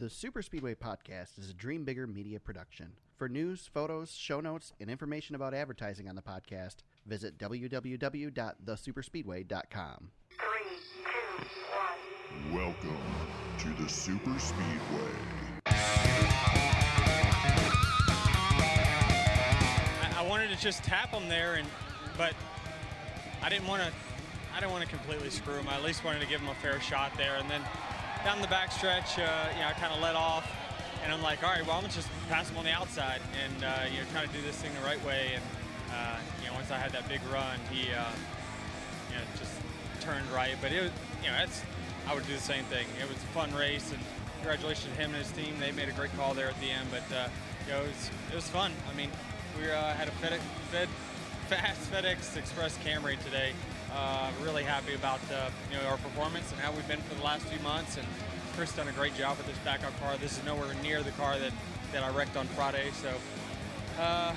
The Super Speedway Podcast is a Dream Bigger media production. For news, photos, show notes, and information about advertising on the podcast, visit www.thesuperspeedway.com. Three, two, one. Welcome to the Super Speedway. I, I wanted to just tap him there, and but I didn't want to. I didn't want to completely screw him. I at least wanted to give him a fair shot there, and then down the backstretch, uh, you know, I kind of let off, and I'm like, all right, well, I'm gonna just pass him on the outside, and uh, you know, try to do this thing the right way. And uh, you know, once I had that big run, he, uh, you know, just turned right. But it was, you know, that's I would do the same thing. It was a fun race, and congratulations to him and his team. They made a great call there at the end, but uh, you know, it was it was fun. I mean, we uh, had a FedEx, Fed, fast FedEx Express Camry today. Uh, really happy about uh, you know our performance and how we've been for the last few months. And Chris done a great job with this backup car. This is nowhere near the car that, that I wrecked on Friday. So uh,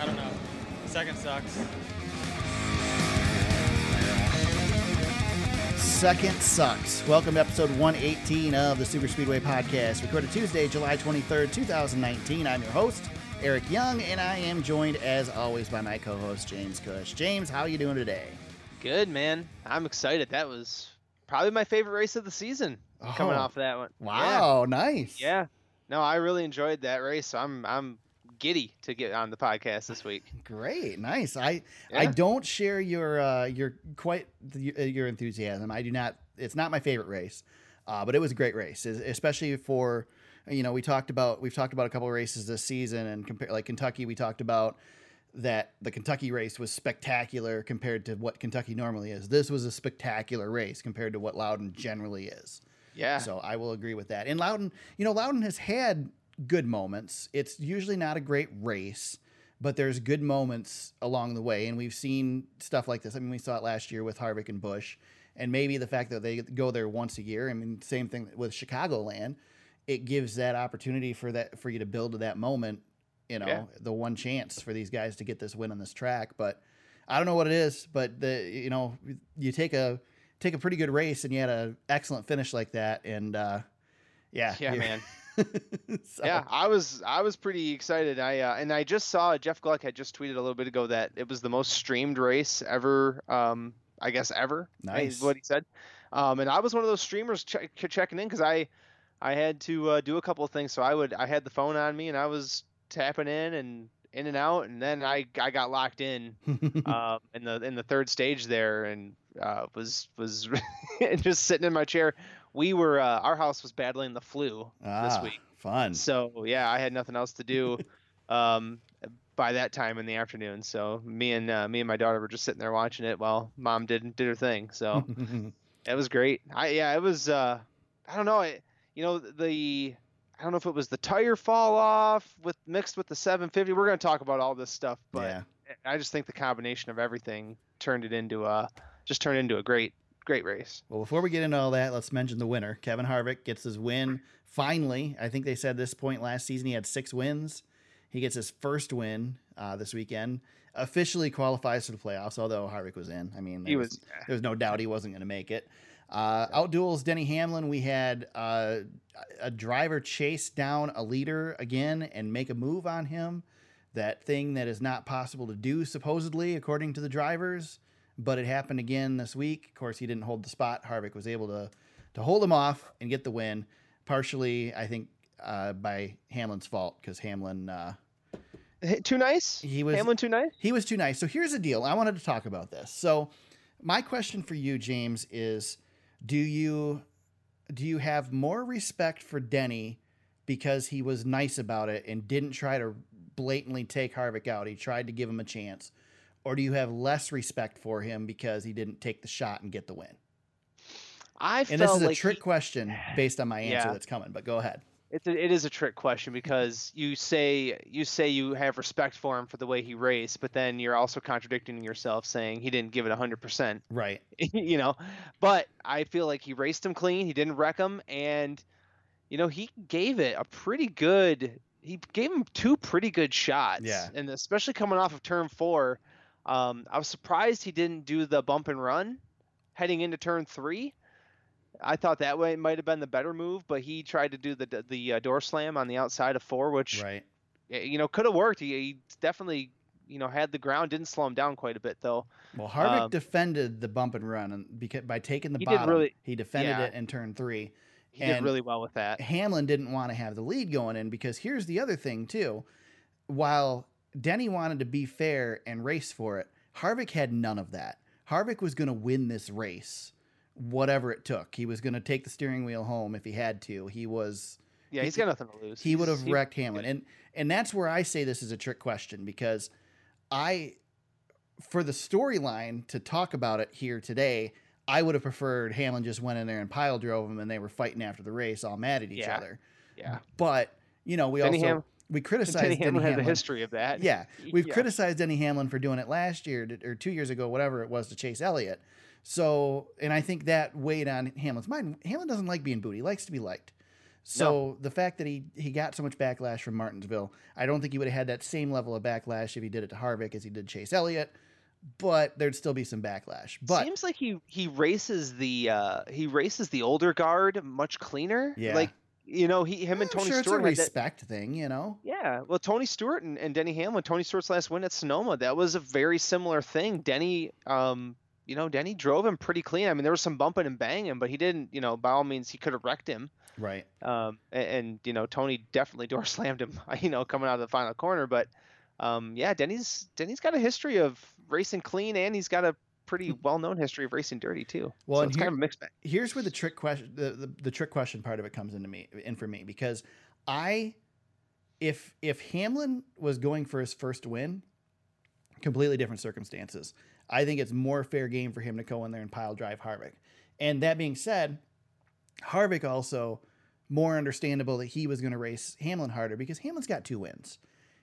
I don't know. Second sucks. Second sucks. Welcome to episode 118 of the Super Speedway Podcast, recorded Tuesday, July 23rd, 2019. I'm your host, Eric Young, and I am joined, as always, by my co-host, James Cush. James, how are you doing today? Good man. I'm excited. That was probably my favorite race of the season. Coming Oh, off that one. Wow, nice. Yeah. yeah. No, I really enjoyed that race. So I'm I'm giddy to get on the podcast this week. Great, nice. I I don't share your uh, your quite the, uh, your enthusiasm. I do not. It's not my favorite race, uh, but it was a great race, especially for you know we talked about we've talked about a couple of races this season and compare like Kentucky. We talked about that the Kentucky race was spectacular compared to what Kentucky normally is. This was a spectacular race compared to what Loudon generally is. Yeah. So I will agree with that. And Loudon, you know, Loudon has had good moments. It's usually not a great race, but there's good moments along the way. And we've seen stuff like this. I mean, we saw it last year with Harvick and Busch. And maybe the fact that they go there once a year. I mean, same thing with Chicagoland. It gives that opportunity for that for you to build to that moment. You know, Yeah. the one chance for these guys to get this win on this track. But I don't know what it is, but the you know you take a take a pretty good race and you had an excellent finish like that, and uh, yeah, yeah, man. So, Yeah, I was I was pretty excited. I uh, and I just saw Jeff Gluck had just tweeted a little bit ago that it was the most streamed race ever. Um, I guess ever. is Nice. what he said. Um, and I was one of those streamers check, checking in because I I had to uh, do a couple of things. So I would I had the phone on me and I was tapping in and in and out, and then I I got locked in um, in the in the third stage there and uh, was was just sitting in my chair. We were uh, our house was battling the flu this Ah, week. fun. So yeah, I had nothing else to do um, by that time in the afternoon. So me and uh, me and my daughter were just sitting there watching it while mom did did her thing. So it was great. I yeah, it was. Uh, I don't know. I, you know the. I don't know if it was the tire fall off with mixed with the 750. We're going to talk about all this stuff, but yeah, I just think the combination of everything turned it into a just turned into a great great race. Well, before we get into all that, let's mention the winner. Kevin Harvick gets his win finally. I think they said this point last season he had six wins. He gets his first win uh, this weekend. Officially qualifies for the playoffs, although Harvick was in. I mean, there He was, was there was no doubt he wasn't going to make it. Uh, outduels Denny Hamlin. We had uh, a driver chase down a leader again and make a move on him. That thing that is not possible to do, supposedly, according to the drivers but it happened again this week. Of course, he didn't hold the spot. Harvick was able to to hold him off and get the win, partially, I think, uh, by Hamlin's fault because Hamlin uh, Too nice. he was Hamlin too nice. he was too nice. So here's the deal. I wanted to talk about this. So my question for you, James, is: Do you do you have more respect for Denny because he was nice about it and didn't try to blatantly take Harvick out? He tried to give him a chance, or do you have less respect for him because he didn't take the shot and get the win? I And this is a like trick he- question based on my answer Yeah. that's coming. But go ahead. It's a, it is a trick question because you say you say you have respect for him for the way he raced, but then you're also contradicting yourself, saying he didn't give it hundred percent. Right. You know, but I feel like he raced him clean. He didn't wreck him, and you know he gave it a pretty good. He gave him two pretty good shots. Yeah. and especially coming off of turn four, um, I was surprised he didn't do the bump and run heading into turn three. I thought that way might have been the better move, but he tried to do the the uh, door slam on the outside of four, which Right. you know could have worked. He, he definitely you know had the ground, didn't slow him down quite a bit though. Well, Harvick Um, defended the bump and run, and because by taking the He bottom, really- he defended yeah. it in turn three. He did really well with that. Hamlin didn't want to have the lead going in because here's the other thing too. While Denny wanted to be fair and race for it, Harvick had none of that. Harvick was going to win this race, whatever it took. He was going to take the steering wheel home if he had to. He was Yeah, he- he's got nothing to lose. he would have wrecked Hamlin. And and that's where I say this is a trick question because I for the storyline to talk about it here today, I would have preferred Hamlin just went in there and pile drove him and they were fighting after the race, all mad at each Yeah. other. Yeah, But you know, we Denny also Ham- we criticized Denny Denny, Hamlin has a history of that. Yeah, we've Yeah. criticized Denny Hamlin for doing it last year or two years ago, whatever it was, to Chase Elliott. So, and I think that weighed on Hamlin's mind. Hamlin doesn't like being booed; he likes to be liked. So the fact that he he got so much backlash from Martinsville, I don't think he would have had that same level of backlash if he did it to Harvick as he did Chase Elliott. But there'd still be some backlash. But seems like he he races the uh he races the older guard much cleaner. Yeah. like you know he him and I'm Tony sure Stewart it's a had that- respect thing, you know. Yeah, well, Tony Stewart and, and Denny Hamlin, Tony Stewart's last win at Sonoma, that was a very similar thing. Denny, um, you know, Denny drove him pretty clean. I mean, there was some bumping and banging, but he didn't, you know, by all means, he could have wrecked him. Right. Um, and, and you know, Tony definitely door slammed him, you know, coming out of the final corner. But um, yeah, Denny's Denny's got a history of racing clean, and he's got a pretty well-known history of racing dirty too. Hmm. Well, so it's here- kind of a mixed bag. here's where the trick question the, the, the trick question part of it comes into me in for me because I if if Hamlin was going for his first win, completely different circumstances. I think it's more fair game for him to go in there and pile drive Harvick. And that being said, Harvick also more understandable that he was going to race Hamlin harder because Hamlin's got two wins.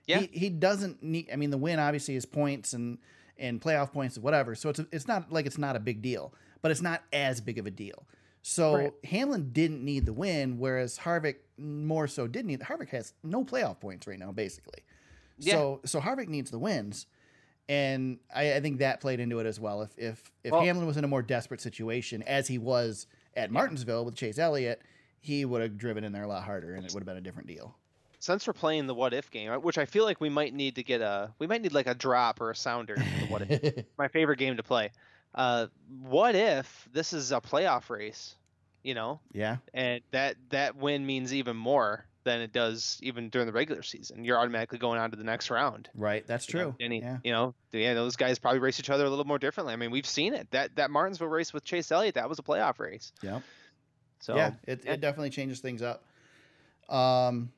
Yeah. He, he doesn't need I mean the win obviously is points and and playoff points and whatever. So it's it's not like it's not a big deal, but it's not as big of a deal. So Right. Hamlin didn't need the win, whereas Harvick more so did need. Harvick has no playoff points right now, basically. Yeah. So so Harvick needs the wins, and I, I think that played into it as well. If if if Well- Hamlin was in a more desperate situation, as he was at Martinsville with Chase Elliott, he would have driven in there a lot harder, and it would have been a different deal. since we're playing the what if game, which I feel like we might need to get a we might need like a drop or a sounder. for what if my favorite game to play. Uh, what if this is a playoff race? You know, yeah, and that that win means even more than it does even during the regular season. You're automatically going on to the next round. right. That's you know, true. Any, yeah. you know, yeah, those guys probably race each other a little more differently. I mean, we've seen it. That that Martinsville race with Chase Elliott, that was a playoff race. Yeah. So yeah, it, it definitely changes things up. Um,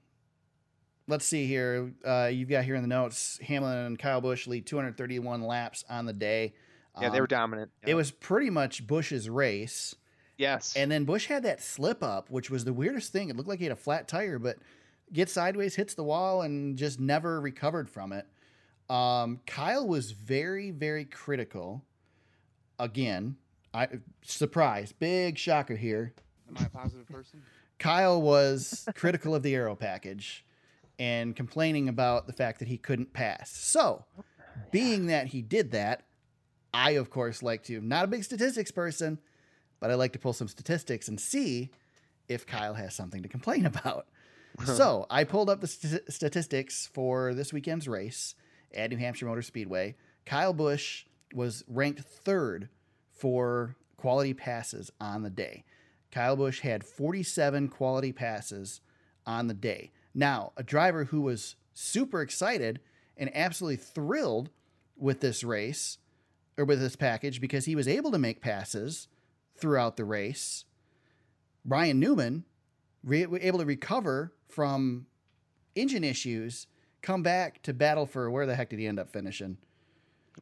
let's see here. Uh, you've got here in the notes Hamlin and Kyle Busch lead 231 laps on the day. yeah, they Um, were dominant. It was pretty much Busch's race. Yes. And then Busch had that slip up, which was the weirdest thing. It looked like he had a flat tire, but gets sideways, hits the wall, and just never recovered from it. Um, Kyle was very, very critical. Again, I surprise, big shocker here. Am I a positive person? Kyle was critical of the aero package and complaining about the fact that he couldn't pass. So, being that he did that, I of course like to not a big statistics person, but I like to pull some statistics and see if Kyle has something to complain about. so, I pulled up the st- statistics for this weekend's race at New Hampshire Motor Speedway. Kyle Busch was ranked 3rd for quality passes on the day. Kyle Busch had 47 quality passes on the day. Now, a driver who was super excited and absolutely thrilled with this race or with this package because he was able to make passes throughout the race. Ryan Newman re- able to recover from engine issues, come back to battle for where the heck did he end up finishing?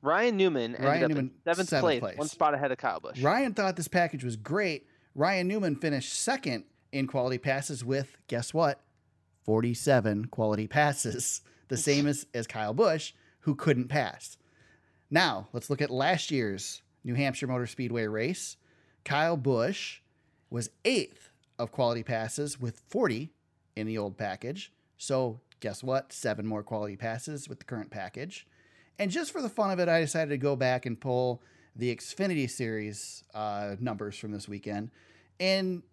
Ryan Newman ended Ryan up Newman, in seventh, seventh place, place. one spot ahead of Kyle Busch. Ryan thought this package was great. Ryan Newman finished second in quality passes with, guess what? 47 quality passes, the same as, as Kyle Busch, who couldn't pass. Now, let's look at last year's New Hampshire Motor Speedway race. Kyle Busch was eighth of quality passes with 40 in the old package. So, guess what? Seven more quality passes with the current package. And just for the fun of it, I decided to go back and pull the Xfinity Series uh, numbers from this weekend. And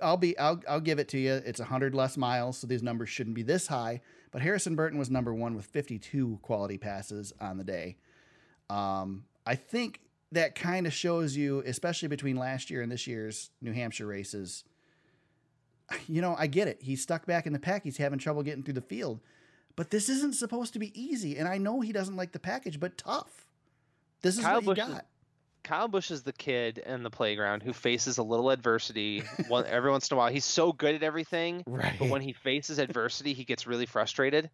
I'll be I'll I'll give it to you. It's 100 less miles, so these numbers shouldn't be this high, but Harrison Burton was number 1 with 52 quality passes on the day. Um I think that kind of shows you especially between last year and this year's New Hampshire races. You know, I get it. He's stuck back in the pack. He's having trouble getting through the field. But this isn't supposed to be easy, and I know he doesn't like the package, but tough. This is Kyle what you Busch is- got. Kyle Busch is the kid in the playground who faces a little adversity one, every once in a while. He's so good at everything, Right. but when he faces adversity, he gets really frustrated.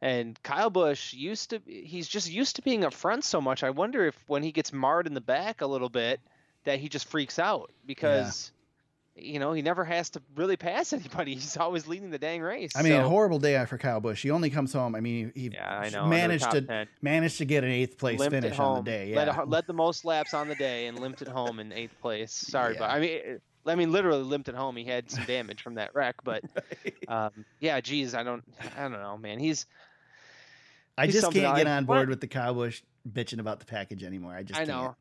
And Kyle Busch used to he's just used to being up front so much. I wonder if when he gets marred in the back a little bit that he just freaks out because you know, he never has to really pass anybody. He's always leading the dang race. I mean, so- horrible day for Kyle Busch. He only comes home. I mean, he yeah, I know. managed to 10. managed to get an eighth place limped finish on the day. Led, Yeah, a- led the most laps on the day and limped it home in eighth place. Sorry, but I mean, it- I mean, literally limped it home. He had some damage from that wreck, but um, yeah, geez, I don't, I don't know, man. He's, I he's just can't get on board with the Busch bitching about the package anymore. I just I can't.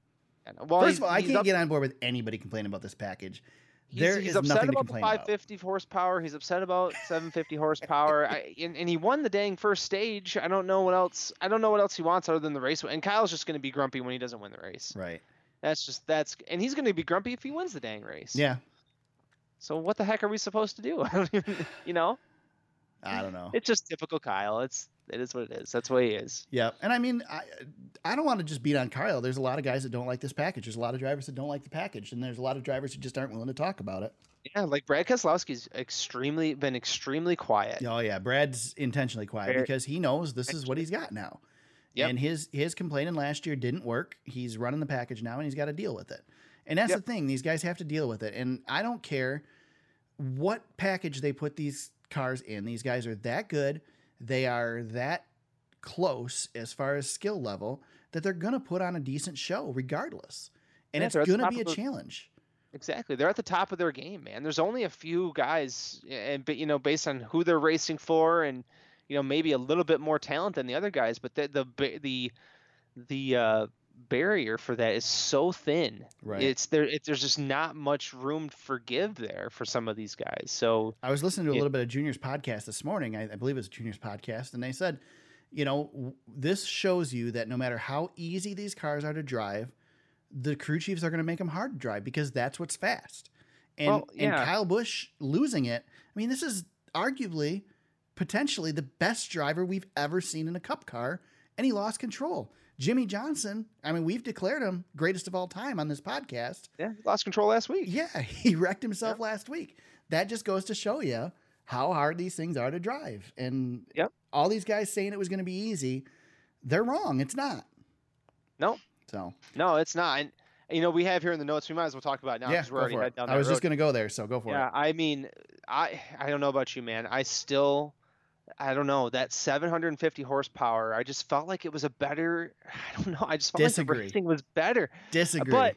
I know. Well, First of all, I can't up, get on board with anybody complaining about this package. he's, there he's is upset nothing to about the complain about. 550 horsepower. He's upset about 750 horsepower. I, and, and he won the dang first stage. I don't know what else. I don't know what else he wants other than the race. And Kyle's just going to be grumpy when he doesn't win the race. Right. That's just that's, and he's going to be grumpy if he wins the dang race. Yeah. So what the heck are we supposed to do? I don't even, you know. I don't know. It's just typical Kyle. It's it is what it is. That's what he is. Yeah, and I mean, I I don't want to just beat on Kyle. There's a lot of guys that don't like this package. There's a lot of drivers that don't like the package, and there's a lot of drivers who just aren't willing to talk about it. Yeah, like Brad Keselowski's extremely been extremely quiet. Oh yeah, Brad's intentionally quiet because he knows this is what he's got now. Yep. And his his complaining last year didn't work. He's running the package now, and he's got to deal with it. And that's Yep. the thing; these guys have to deal with it. And I don't care what package they put these cars in. These guys are that good. They are that close as far as skill level that they're going to put on a decent show regardless. And Yeah, it's they're at the going to be a the- challenge. Exactly. They're at the top of their game, man. There's only a few guys and but you know, based on who they're racing for and you know, maybe a little bit more talent than the other guys, but the the the the uh barrier for that is so thin. Right. It's there it, there's just not much room for give there for some of these guys. So I was listening to a little bit of Junior's podcast this morning. I, I believe it was Junior's podcast, and they said, you know, this shows you that no matter how easy these cars are to drive, the crew chiefs are going to make them hard to drive because that's what's fast. And Well, and yeah. Kyle Busch losing it. I mean, this is arguably potentially the best driver we've ever seen in a cup car, and he lost control. Jimmie Johnson, I mean, we've declared him greatest of all time on this podcast. yeah, he lost control last week. Yeah, he wrecked himself last week. That just goes to show you how hard these things are to drive. And Yep. all these guys saying it was going to be easy, they're wrong. It's not. No. So No, it's not. And you know, we have here in the notes. We might as well talk about it now because go we're already head down I was road. just going to go there, so go for yeah, it. Yeah, I mean, I I don't know about you, man. I still, I don't know that 750 horsepower. I just felt like it was a better. I don't know. I just felt Disagree. like the racing was better. Disagree. But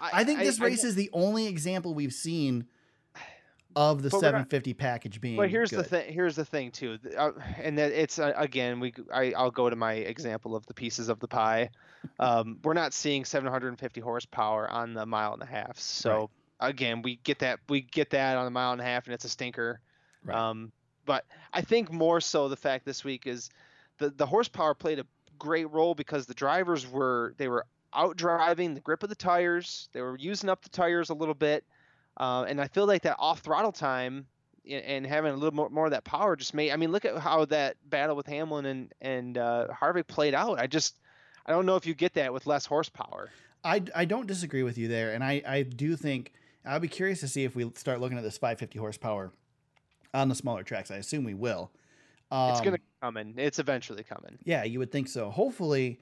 I think this I- race is the only example we've seen of the But we're not- 750 package being. But here's the thing. Here's the thing too, uh, and that it's uh, again we I, I'll go to my example of the pieces of the pie. Um, we're not seeing 750 horsepower on the mile and a half. So again, we get that we get that on a mile and a half, and it's a stinker. Right. Um, but I think more so the fact this week is the the horsepower played a great role because the drivers were they were out driving the grip of the tires. They were using up the tires a little bit, uh, and I feel like that off throttle time and having a little more, more of that power just made. I mean, look at how that battle with Hamlin and and uh, Harvick played out. I just I don't know if you get that with less horsepower. I, I don't disagree with you there, and I, I do think I'll be curious to see if we start looking at this 550 horsepower on the smaller tracks. I assume we will. Um, It's gonna come in. It's eventually coming. Yeah, you would think so. Hopefully,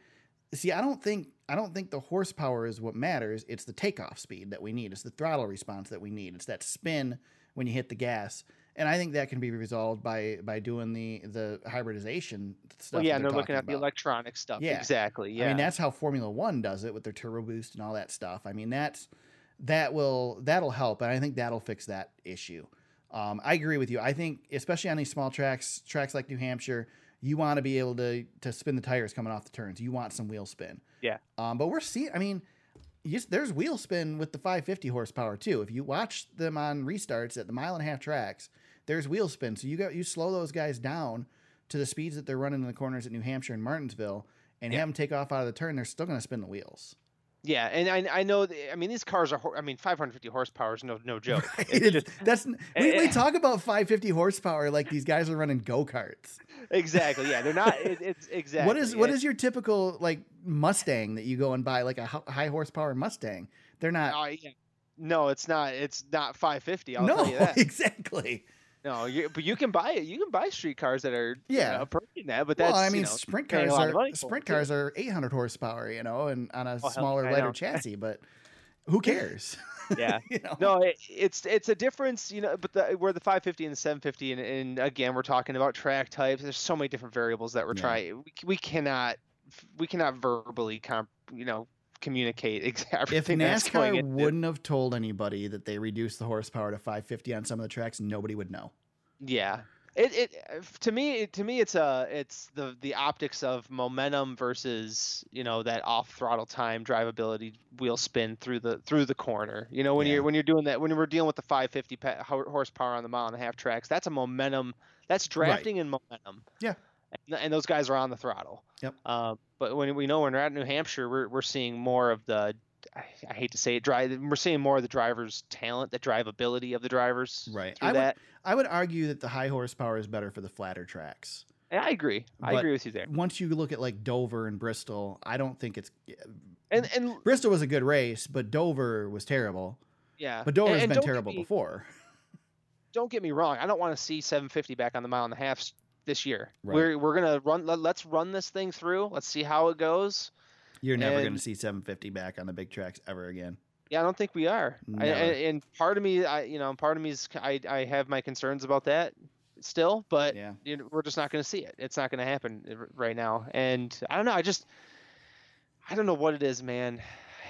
see, I don't think I don't think the horsepower is what matters. It's the takeoff speed that we need. It's the throttle response that we need. It's that spin when you hit the gas, and I think that can be resolved by by doing the the hybridization stuff. Well, yeah, and they're looking talking at the electronic stuff. Yeah. Exactly. Yeah. I mean, that's how Formula One does it with their turbo boost and all that stuff. I mean, that's that will that'll help, and I think that'll fix that issue. Um, I agree with you. I think, especially on these small tracks, tracks like New Hampshire, you want to be able to to spin the tires coming off the turns. You want some wheel spin. Yeah. Um, but we're seeing. I mean, you, there's wheel spin with the 550 horsepower too. If you watch them on restarts at the mile and a half tracks, there's wheel spin. So you got you slow those guys down to the speeds that they're running in the corners at New Hampshire and Martinsville, and Yeah. have them take off out of the turn. They're still going to spin the wheels. Yeah, and I I know. th- I mean, these cars are. I mean, 550 horsepower is no no joke. Right? Just- That's we, we talk about 550 horsepower like these guys are running go karts. exactly. Yeah, they're not. It, it's exactly. What is what is your typical like Mustang that you go and buy like a high horsepower Mustang? They're not. Oh, yeah. No, it's not. It's not 550. I'll no, tell you that. exactly. No, you, but you can buy it. You can buy street cars that are Yeah. you know, approaching that. But that's well, I you mean, know, sprint cars are sprint it, cars are 800 horsepower, you know, and on a Oh, smaller, lighter chassis. But who cares? Yeah. you know. No, it, it's it's a difference, you know. But the, where the 550 and the 750, and, and again, we're talking about track types. There's so many different variables that we're Yeah. trying. We, we cannot we cannot verbally comp, you know communicate exactly If everything that's going NASCAR wouldn't have told anybody that they reduced the horsepower to 550 on some of the tracks, nobody would know. Yeah. It, it to me it- to me it's a it's the the optics of momentum versus you know that off throttle time drivability wheel spin through the through the corner you know when Yeah. you're when you're doing that when we're dealing with the 550 pa- horsepower on the mile and a half tracks that's a momentum that's drafting and momentum Yeah. and, and those guys are on the throttle Yep. um, but when we know when we're at New Hampshire we're we're seeing more of the I, hate to say it drive we're seeing more of the drivers talent the drivability of the drivers Right. I would- I would argue that the high horsepower is better for the flatter tracks. I agree. I But agree with you there. Once you look at like Dover and Bristol, I don't think it's And and Bristol was a good race, but Dover was terrible. yeah, But Dover's and, and been terrible me- before. Don't get me wrong. I don't want to see 750 back on the mile and a half this year. Right. We're we're gonna run. Let, let's run this thing through. Let's see how it goes. You're never going to see 750 back on the big tracks ever again. Yeah, I don't think we are. I, Never. and, and part of me, I you know, part of me is I I have my concerns about that still, but Yeah. you know, we're just not going to see it. It's not going to happen right now. And I don't know. I just I don't know what it is, man.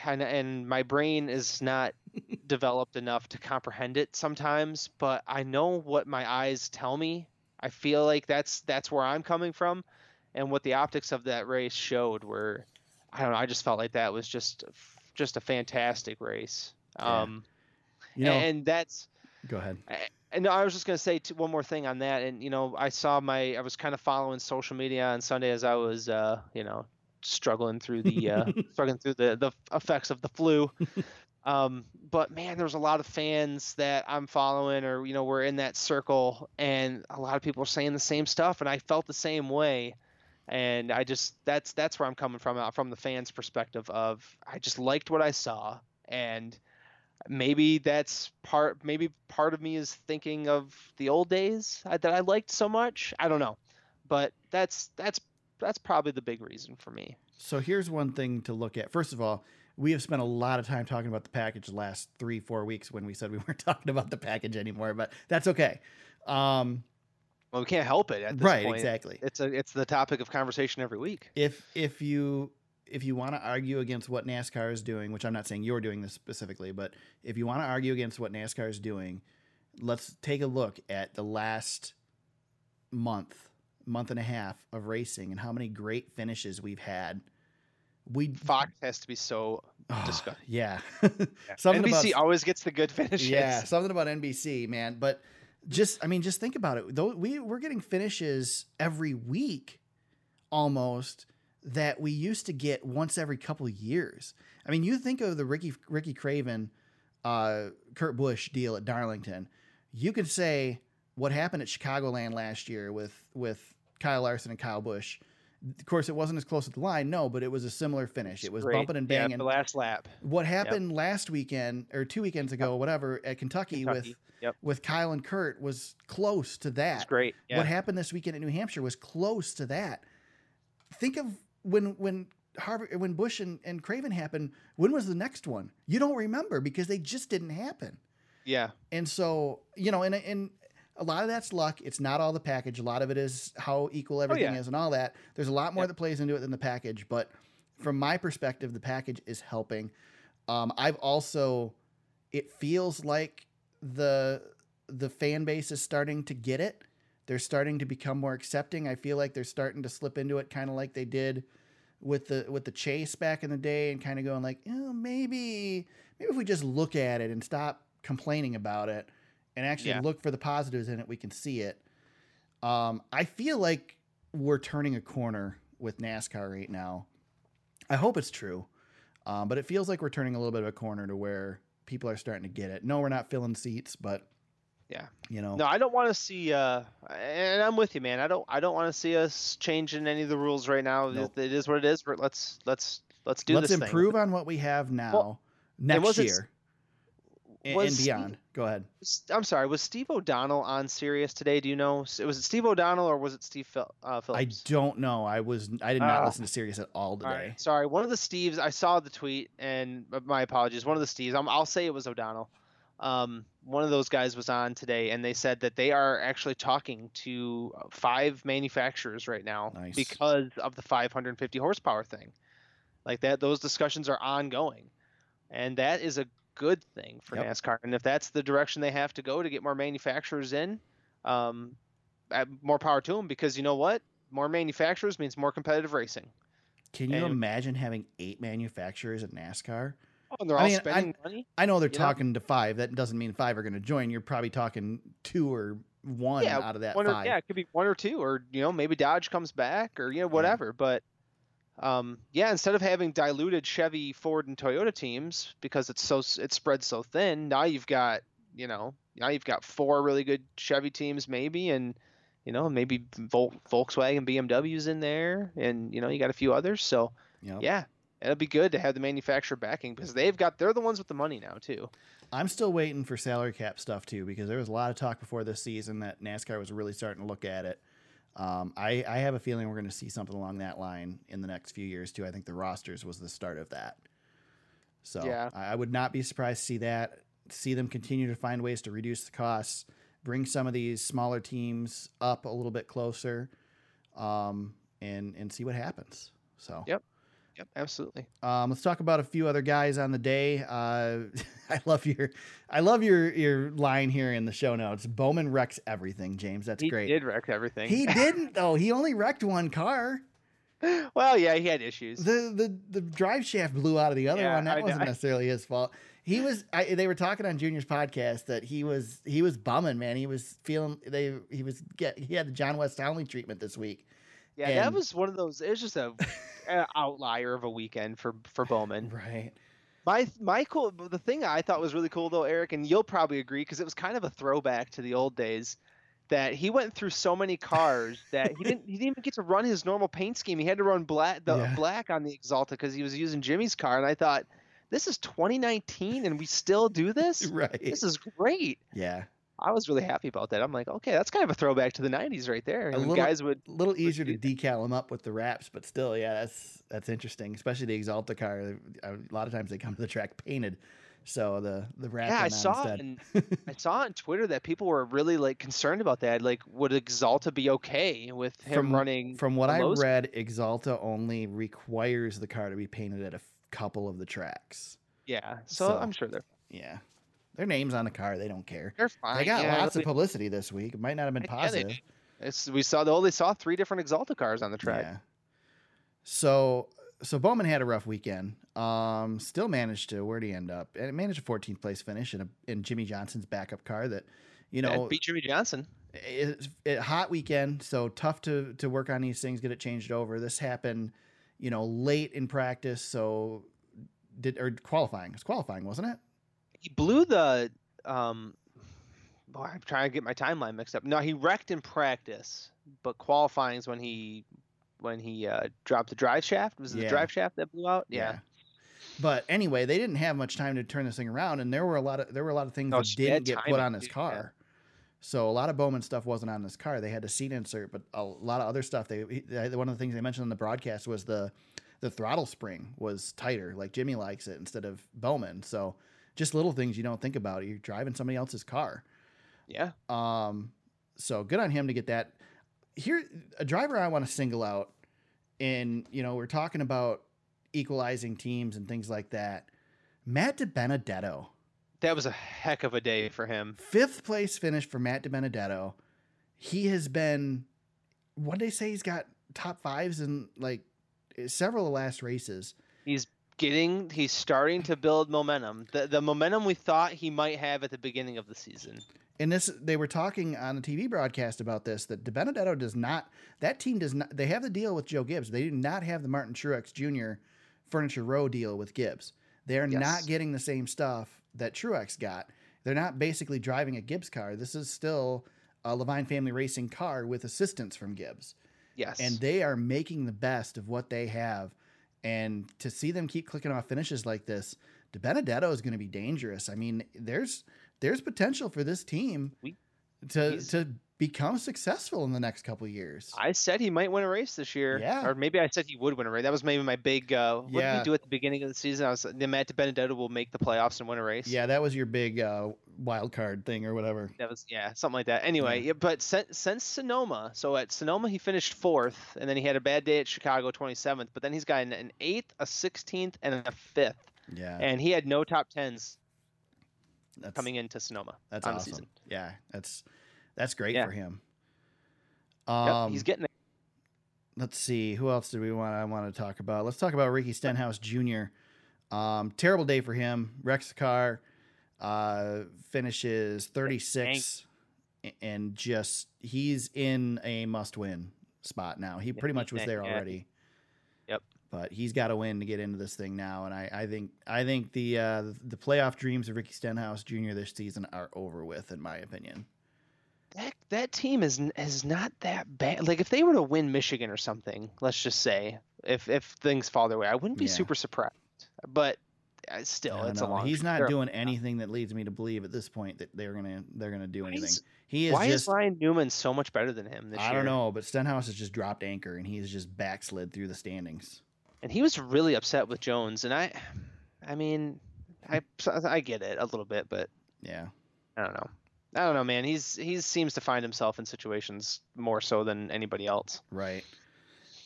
And, and my brain is not developed enough to comprehend it sometimes, but I know what my eyes tell me. I feel like that's that's where I'm coming from, and what the optics of that race showed were, I don't know. I just felt like that was just just a fantastic race. Yeah. Um, You know, and that's go ahead. and I was just gonna say one more thing on that. And you know, I saw my I was kind of following social media on Sunday as I was uh, you know struggling through the uh, struggling through the the effects of the flu. Um, but man, there's a lot of fans that I'm following, or you know, we're in that circle, and a lot of people are saying the same stuff, and I felt the same way. And I just that's that's where I'm coming from, uh, from the fans' perspective of I just liked what I saw, and maybe that's part maybe part of me is thinking of the old days uh, that I liked so much. I don't know, but that's that's that's probably the big reason for me. So here's one thing to look at. First of all, we have spent a lot of time talking about the package the last three, four weeks when we said we weren't talking about the package anymore, but that's okay. Um, Well, we can't help it at this right, point. exactly. It's a it's the topic of conversation every week. If if you if you want to argue against what NASCAR is doing, which I'm not saying you're doing this specifically, but if you want to argue against what NASCAR is doing, let's take a look at the last month, month and a half of racing and how many great finishes we've had. We Fox has to be so oh, disgusting. yeah. Something NBC about always gets the good finishes. yeah, something about NBC, man. But just, I mean, just think about it. Though we we're getting finishes every week, almost that we used to get once every couple of years. I mean, you think of the Ricky Ricky Craven, uh, Kurt Busch deal at Darlington. You could say what happened at Chicagoland last year with with Kyle Larson and Kyle Busch. Of course, it wasn't as close at the line, no, but it was a similar finish. It was Great. bumping and banging. Yeah, the last lap. What happened last weekend or two weekends ago, whatever, at Kentucky, with Yep. with Kyle and Kurt was close to It's that. great. Yeah. What happened this weekend at New Hampshire was close to that. Think of when when Harvick when Busch and, and Craven happened, when was the next one? You don't remember because they just didn't happen. yeah. And so, you know, and and a lot of that's luck. It's not all the package. A lot of it is how equal everything Oh, yeah. is and all that. There's a lot more Yep. that plays into it than the package, but from my perspective, the package is helping. Um, I've also it feels like the the fan base is starting to get it. They're starting to become more accepting. I feel like they're starting to slip into it kind of like they did with the with the chase back in the day and kind of going like, oh, maybe maybe if we just look at it and stop complaining about it and actually Yeah. look for the positives in it, we can see it. Um, I feel like we're turning a corner with NASCAR right now. I hope it's true, um, but it feels like we're turning a little bit of a corner to where people are starting to get it. No, we're not filling seats, but Yeah. you know, No, I don't want to see. Uh, and I'm with you, man. I don't. I don't want to see us changing any of the rules right now. Nope. It is what it is. But let's let's let's do this. let's this improve on what we have now next wasn't- year and, was and Steve- beyond. Go ahead. I'm sorry. Was Steve O'Donnell on Sirius today? Do you know? Was it Steve O'Donnell or was it Steve Phil, uh, I don't know. I was I did not Ah. listen to Sirius at all today. All right, Sorry, one of the Steves. I saw the tweet, and uh, my apologies. One of the Steves. I'm, I'll say it was O'Donnell. Um, one of those guys was on today, and they said that they are actually talking to uh, five manufacturers right now Nice. because of the 550 horsepower thing. Like that, those discussions are ongoing, and that is a good thing for Yep. NASCAR. And if that's the direction they have to go to get more manufacturers in, um, more power to them. Because you know what, more manufacturers means more competitive racing. Can you And- imagine having eight manufacturers at NASCAR? Oh, and they're I all mean, spending money. I know they're know? talking to five. That doesn't mean five are going to join. You're probably talking two or one Yeah, out of that One or, five. yeah, it could be one or two, or you know, maybe Dodge comes back, or you know, whatever. But um, yeah, instead of having diluted Chevy, Ford, and Toyota teams because it's so s- it's spread so thin, now you've got you know now you've got four really good Chevy teams maybe, and you know maybe Vol- Volkswagen, BMWs in there, and you know you got a few others. So Yep. yeah, it'll be good to have the manufacturer backing because they've got they're the ones with the money now too. I'm still waiting for salary cap stuff too because there was a lot of talk before this season that NASCAR was really starting to look at it. Um, I, I have a feeling we're going to see something along that line in the next few years too. I think the rosters was the start of that. So Yeah. I, I would not be surprised to see that. See them continue to find ways to reduce the costs, bring some of these smaller teams up a little bit closer, um, and and see what happens. So Yep. Yep, absolutely. um, let's talk about a few other guys on the day. Uh, I love your, I love your your line here in the show notes. Bowman wrecks everything, James. That's he great. He did wreck everything. He didn't though. He only wrecked one car. well, yeah, he had issues. The the the drive shaft blew out of the other Yeah, one. That I wasn't necessarily his fault. He was. I, they were talking on Junior's podcast that he was he was bumming, man. He was feeling they he was get he had the John Wes Townley treatment this week. Yeah, that was one of those. It was just a, a outlier of a weekend for for Bowman. Right. My my cool. The thing I thought was really cool though, Eric, and you'll probably agree because it was kind of a throwback to the old days. That he went through so many cars that he didn't he didn't even get to run his normal paint scheme. He had to run black the Yeah. black on the Axalta because he was using Jimmie's car. And I thought, this is 2019 and we still do this. Right. This is great. yeah. I was really happy about that. I'm like, okay, that's kind of a throwback to the 90s right there. A little- guys would a little easier to decal them up with the wraps, but still, yeah, that's that's interesting. Especially the Axalta car. A lot of times they come to the track painted, so the the wrap. yeah, I saw and I saw on Twitter that people were really like concerned about that. Like, would Axalta be okay with him From- running? From what I read, Axalta only requires the car to be painted at a f- couple of the tracks. yeah, so, so- I'm sure they're Yeah, their names on the car, they don't care. they're fine. They got yeah, lots of publicity this week. It might not have been Yeah, positive. It's, we saw the only saw three different Axalta cars on the track. Yeah. So so Bowman had a rough weekend. Um, still managed to where would he end up? And it managed a 14th place finish in a in Jimmie Johnson's backup car that, you Yeah, know, beat Jimmie Johnson. it's a hot weekend, so tough to to work on these things, get it changed over. This happened, you know, late in practice, so did or qualifying. It's qualifying, wasn't it? He blew the. Um, boy, I'm trying to get my timeline mixed up. No, he wrecked in practice, but qualifying is when he when he uh, dropped the drive shaft. Was it Yeah. the drive shaft that blew out? Yeah. But anyway, they didn't have much time to turn this thing around, and there were a lot of there were a lot of things No, that didn't get put on this do that. car. So a lot of Bowman stuff wasn't on this car. They had a seat insert, but a lot of other stuff. They he- one of the things they mentioned on the broadcast was the the throttle spring was tighter, like Jimmie likes it instead of Bowman. So just little things you don't think about. You're driving somebody else's car. Yeah. Um, so good on him to get that. Here, a driver I want to single out, and you know, we're talking about equalizing teams and things like that. Matt DiBenedetto. That was a heck of a day for him. fifth place finish for Matt DiBenedetto. He has been, what they say? He's got top fives in like several of the last races. He's getting he's starting to build momentum. The the momentum we thought he might have at the beginning of the season. And this, they were talking on the TV broadcast about this that DiBenedetto does not. That team does not. They have the deal with Joe Gibbs. They do not have the Martin Truex Jr. Furniture Row deal with Gibbs. They are Yes. not getting the same stuff that Truex got. They're not basically driving a Gibbs car. This is still a Leavine Family Racing car with assistance from Gibbs. Yes. and they are making the best of what they have. And to see them keep clicking off finishes like this, DiBenedetto is going to be dangerous. I mean, there's there's potential for this team We- to to become successful in the next couple of years. I said he might win a race this year. Yeah. Or maybe I said he would win a race. That was maybe my big uh what did Yeah. we do at the beginning of the season? I was the Matt Benedetto will make the playoffs and win a race. yeah, that was your big uh, wild card thing or whatever. That was yeah, something like that. Anyway, Yeah. yeah. but since, since Sonoma, so at Sonoma he finished fourth, and then he had a bad day at Chicago, 27th. But then he's got an, an eighth, a 16th, and a fifth, Yeah, and he had no top tens that's coming into Sonoma That's on awesome. the season. Yeah, that's that's great Yeah. for him. Yep, Um, he's getting there. let's see who else do we want I want to talk about. Let's talk about Ricky Stenhouse Jr. Um, terrible day for him. The car, uh, finishes 36, a- and just he's in a must-win spot now. He pretty much was there already. Yep. But he's got to win to get into this thing now, and I, I think I think the uh, the playoff dreams of Ricky Stenhouse Jr. this season are over with, in my opinion. That that team is is not that bad. Like if they were to win Michigan or something, let's just say, if if things fall their way, I wouldn't be Yeah. super surprised. But uh, still, it's a long. He's not doing anything that leads me to believe at this point that they're gonna they're gonna do Why anything. is- He is Why just is Ryan Newman so much better than him this I year? I don't know, but Stenhouse has just dropped anchor and he's just backslid through the standings. And he was really upset with Jones, and I, I mean, I I get it a little bit, but Yeah. I don't know. I don't know, man. He's he seems to find himself in situations more so than anybody else. Right.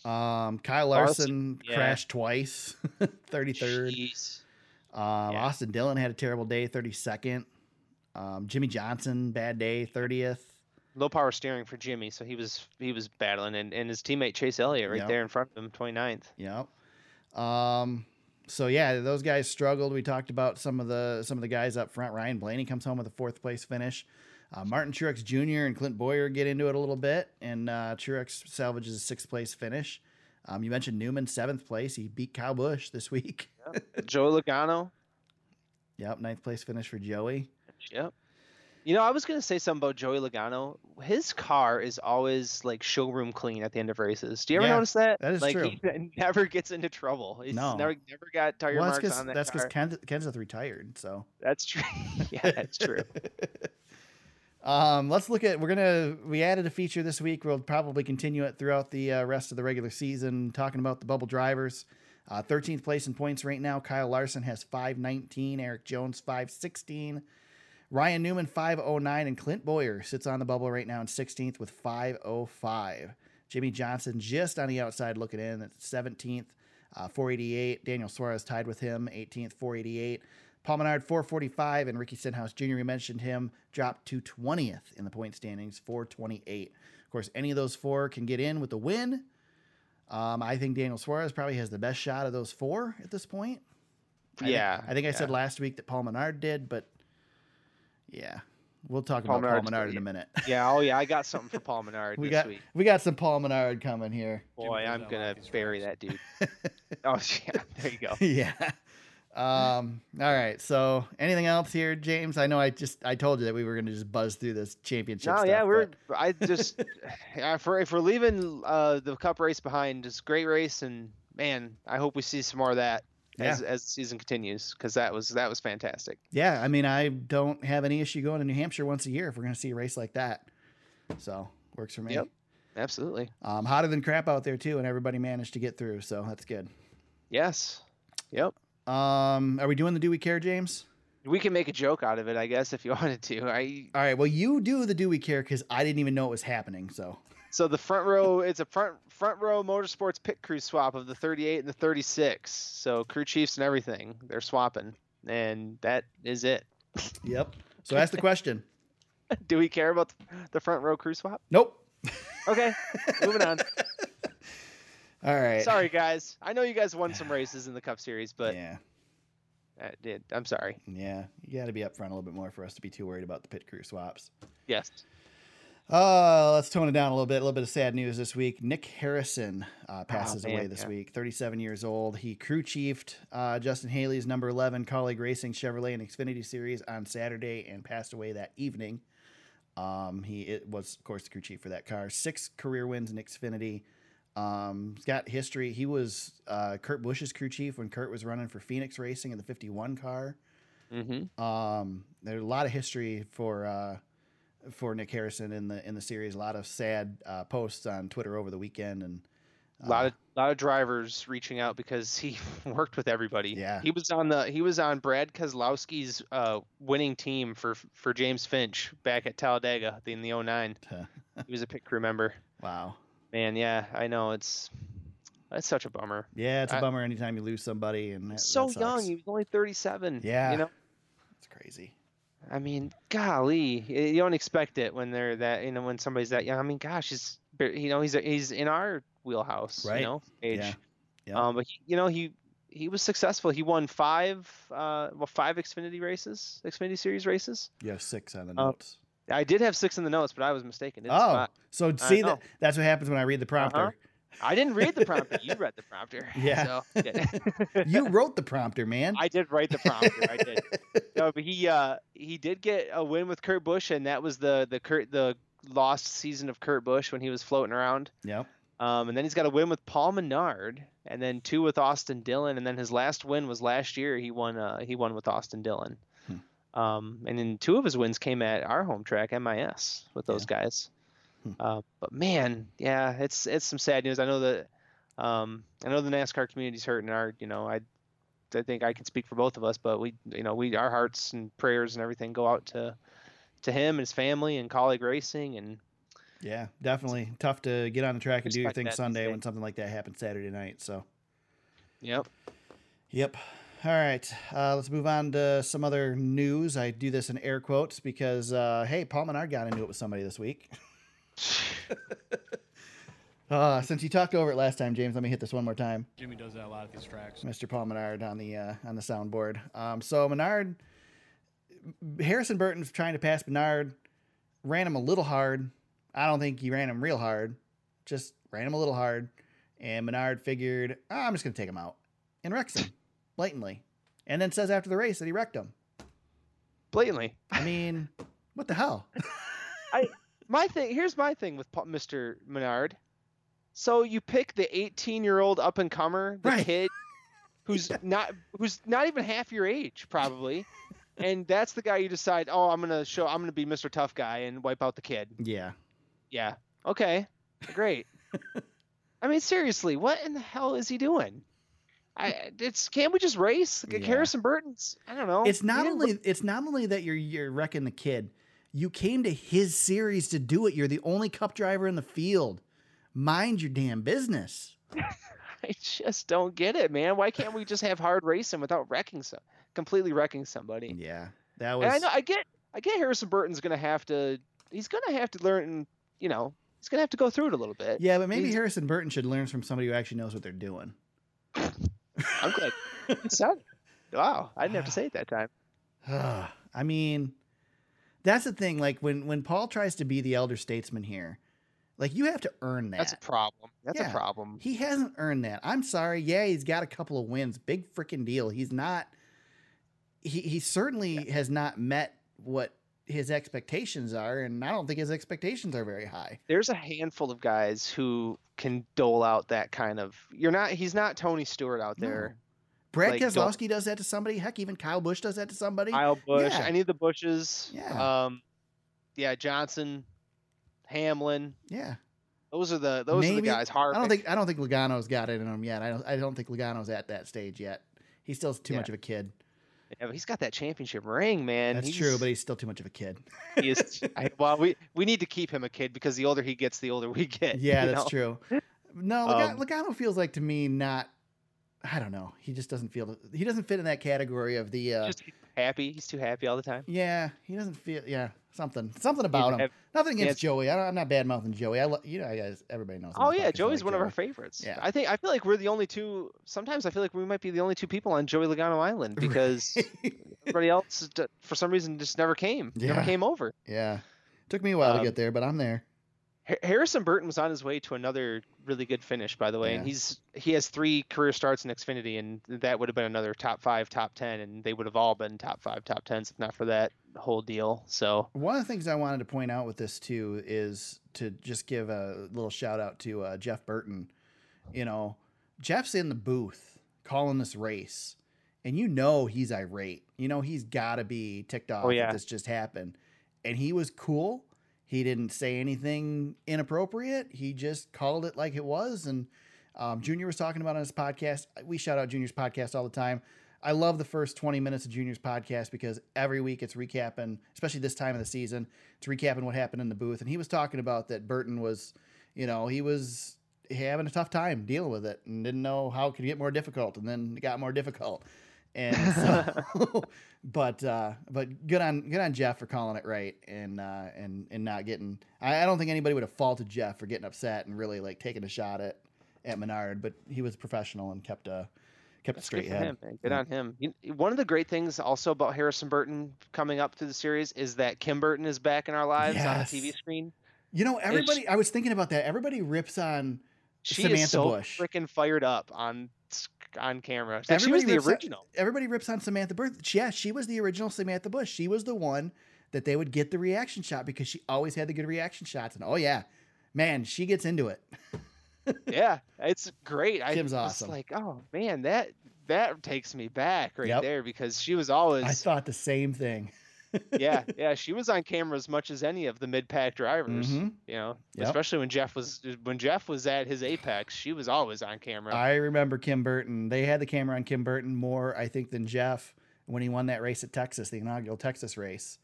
Um, Kyle Larson, yeah. crashed twice, 33rd. Jeez. Um, Yeah. Austin Dillon had a terrible day, 32nd. Um, Jimmie Johnson, bad day, 30th. Low power steering for Jimmie, so he was he was battling, and, and his teammate Chase Elliott right Yep. there in front of him, 29th. Yep. Um, so yeah, those guys struggled. We talked about some of the some of the guys up front. Ryan Blaney comes home with a fourth place finish. Uh, Martin Truex Jr. and Clint Bowyer get into it a little bit, and uh, Truex salvages a sixth place finish. Um, you mentioned Newman seventh place. He beat Kyle Busch this week. Joe Logano. Yep, ninth place finish for Joey. Yep. You know, I was gonna say something about Joey Logano. His car is always like showroom clean at the end of races. Do you ever Yeah, notice that? that is like, true. He never gets into trouble. He's No. never never got tire well, marks on that that's because Kenseth retired. So That's true. yeah, that's true. um, let's look at. We're gonna we added a feature this week. We'll probably continue it throughout the uh, rest of the regular season, talking about the bubble drivers. Uh, 13th place in points right now. Kyle Larson has 519. Erik Jones 516. Ryan Newman 509, and Clint Bowyer sits on the bubble right now in 16th with 505. Jimmie Johnson just on the outside looking in at 17th, uh, 488. Daniel Suarez tied with him, 18th, 488. Paul Menard 445, and Ricky Stenhouse Jr. We mentioned him dropped to 20th in the point standings, 428. Of course, any of those four can get in with a win. Um, I think Daniel Suarez probably has the best shot of those four at this point. I think- Yeah, I think I said last week that Paul Menard did, but yeah, we'll talk Paul about Paul Menard's Menard in a minute. Yeah. Oh yeah, I got something for Paul Menard we this got week. we got some Paul Menard coming here. Boy, does I'm gonna like bury raps. that dude. oh yeah, there you go. yeah. Um, all right. So anything else here, James? I know I just I told you that we were gonna just buzz through this championship. No, stuff, yeah, we're. but- I just, yeah, for if we're leaving uh, the cup race behind, just great race, and man, I hope we see some more of that as as the season continues because that was that was fantastic. yeah. I mean, I don't have any issue going to New Hampshire once a year if we're gonna see a race like that. So works for me. Yep. Absolutely. Um, hotter than crap out there too, and everybody managed to get through, so that's good. Yes. Yep. Um, are we doing the Do We Care, James? We can make a joke out of it, I guess, if you wanted to. I All right. Well, you do the Do We Care because I didn't even know it was happening. So so the front row, it's a front front row motorsports pit crew swap of the 38 and the 36. So crew chiefs and everything, they're swapping, and that is it. yep. So ask the question. Do we care about the front row crew swap? Nope. Okay, moving on. All right. Sorry, guys. I know you guys won some races in the Cup Series, but yeah, uh, I did. I'm sorry. yeah. You got to be up front a little bit more for us to be too worried about the pit crew swaps. Yes. Uh, let's tone it down a little bit. A little bit of sad news this week. Nick Harrison uh, passes man, away this yeah. week. 37 years old. He crew chiefed uh, Justin Haley's number 11 Kaulig racing Chevrolet and Xfinity Series on Saturday and passed away that evening. Um, he it was, of course, the crew chief for that car. Six career wins in Xfinity. Um, he's got history. He was uh, Kurt Busch's crew chief when Kurt was running for Phoenix Racing in the 51 car. Mm-hmm. Um, there's a lot of history for uh, for Nick Harrison in the in the series. A lot of sad uh, posts on Twitter over the weekend, and A lot uh, of lot of drivers reaching out because he worked with everybody. Yeah. He was on the he was on Brad Keselowski's uh, winning team for for James Finch back at Talladega in the 09. He was a pit crew member. wow. Man, yeah, I know it's that's such a bummer. Yeah, it's a I- bummer anytime you lose somebody, and that, so that young, he was only 37. Yeah. You know, It's crazy. I mean, golly, you don't expect it when they're that. You know, when somebody's that young. I mean, gosh, he's you know he's he's in our wheelhouse. Right. You know, age. Yeah. Yeah. Um, but he, you know he he was successful. He won five uh well five Xfinity races, Xfinity Series races. Yeah, six on the Uh, notes. I did have six in the notes, but I was mistaken. It's oh, five. so see that that's what happens when I read the prompter. Uh-huh. I didn't read the prompter. You read the prompter. Yeah. So, yeah. You wrote the prompter, man. I did write the prompter. I did. No, but he uh he did get a win with Kurt Busch, and that was the the Kurt the lost season of Kurt Busch when he was floating around. Yep. Um, and then he's got a win with Paul Menard, and then two with Austin Dillon, and then his last win was last year. He won. Uh, he won with Austin Dillon. Hmm. Um, and then two of his wins came at our home track, MIS, with those guys. Uh, but man, yeah, it's it's some sad news. I know that. Um, I know the NASCAR community's hurting. Our, you know, I, I think I can speak for both of us, but we, you know, we our hearts and prayers and everything go out to, to him and his family and Kaulig racing and Yeah, definitely tough to get on the track and do your thing Sunday when something like that happens Saturday night. So, yep. yep. All right, uh, let's move on to some other news. I do this in air quotes because, uh, hey, Paul Menard got into it with somebody this week. Uh, since you talked over it last time, James, let me hit this one more time. Jimmy does that a lot at these tracks. Mr. Paul Menard on the uh, on the soundboard. Um, so Menard, Harrison Burton's trying to pass Menard, ran him a little hard. I don't think he ran him real hard, just ran him a little hard. And Menard figured, "Ah, I'm just gonna take him out and wrecks him blatantly, and then says after the race that he wrecked him. Blatantly. I mean, what the hell? my thing here's my thing with Mr. Menard. So you pick the 18 year old up and comer, the Right. kid who's not who's not even half your age probably, and that's the guy you decide. Oh, I'm gonna show. I'm gonna be Mr. Tough Guy and wipe out the kid. yeah, Yeah. Okay. Great. I mean, seriously, what in the hell is he doing? I it's can't we just race? Like, Yeah. Harrison Burton's. I don't know. it's not only it's not only that you're you're wrecking the kid. You came to his series to do it. You're the only cup driver in the field. Mind your damn business. I just don't get it, man. Why can't we just have hard racing without wrecking some, completely wrecking somebody? Yeah, that And was. I know I get, I get Harrison Burton's gonna have to, he's gonna have to learn, you know, he's gonna have to go through it a little bit. yeah, but maybe he's- Harrison Burton should learn from somebody who actually knows what they're doing. I'm glad. It sounded- wow, I didn't have to say it that time. I mean, that's the thing. Like when when Paul tries to be the elder statesman here, like you have to earn that. That's a problem. That's Yeah. a problem. He hasn't earned that. I'm sorry. Yeah, he's got a couple of wins. Big freaking deal. He's not. He he certainly has not met what his expectations are, and I don't think his expectations are very high. There's a handful of guys who can dole out that kind of. You're not. He's not Tony Stewart out there. Brad Like, Keselowski does that to somebody. Heck, even Kyle Busch does that to somebody. Kyle Busch, Yeah. any of the Busches. Yeah. Um, yeah, Johnson, Hamlin. yeah, Those are the those are the Maybe- guys. I don't think I don't think Logano's got it in him yet. I don't I don't think Logano's at that stage yet. He's still too Yeah. much of a kid. Yeah, but he's got that championship ring, man. That's he's, true, but he's still too much of a kid. he is. I, well, we we need to keep him a kid because the older he gets, the older we get. Yeah, that's know? true. No, Loga- Um, Logano feels like to me not I don't know. He just doesn't feel. He doesn't fit in that category of the. Uh, Just happy. He's too happy all the time. yeah, he doesn't feel. Yeah, something. Something about him. have- Nothing yeah, against Joey. I don't, I'm not bad mouthing Joey. I lo- you know, guys. Everybody knows. Oh yeah, Joey's like one of our favorites. Yeah. I think I feel like we're the only two. Sometimes I feel like we might be the only two people on Joey Logano Island because everybody else, for some reason, just never came. Yeah. Never came over. yeah, took me a while to Um, get there, but I'm there. Ha- Harrison Burton was on his way to another really good finish, by the way, and he's he has three career starts in Xfinity, and that would have been another top five, top ten, and they would have all been top five, top tens if not for that whole deal. So One of the things I wanted to point out with this too is to just give a little shout out to uh, Jeff Burton. You know, Jeff's in the booth calling this race, and you know he's irate. You know he's got to be ticked off Oh, yeah. that this just happened, and he was cool. He didn't say anything inappropriate. He just called it like it was. And um, Junior was talking about on his podcast. We shout out Junior's podcast all the time. I love the first 20 minutes of Junior's podcast because every week it's recapping, especially this time of the season, it's recapping what happened in the booth. And he was talking about that Burton was, you know, he was having a tough time dealing with it and didn't know how it could get more difficult. And then it got more difficult. And so, but uh, but good on good on Jeff for calling it right and uh, and and not getting. I, I don't think anybody would have faulted Jeff for getting upset and really like taking a shot at at Menard, but he was professional and kept a kept a straight good head. him, man. Good Yeah. on him. You, one of the great things also about Harrison Burton coming up through the series is that Kim Burton is back in our lives on the TV screen. You know, everybody. I was thinking about that. Everybody rips on. She Samantha is so Busch. freaking fired up on on camera. She Everybody was the rips on- original. Everybody rips on Samantha Busch. Yeah, she was the original Samantha Busch. She was the one that they would get the reaction shot because she always had the good reaction shots. And oh yeah, man, she gets into it. yeah, it's great. I Kim's was awesome. like, oh man, that that takes me back right Yep. there because she was always I thought the same thing. Yeah yeah she was on camera as much as any of the mid pack drivers. Mhm. You know, Yep. especially when Jeff was when Jeff was at his apex, she was always on camera. I remember Kim Burton. They had the camera on Kim Burton more, I think, than Jeff when he won that race at Texas, the inaugural Texas race.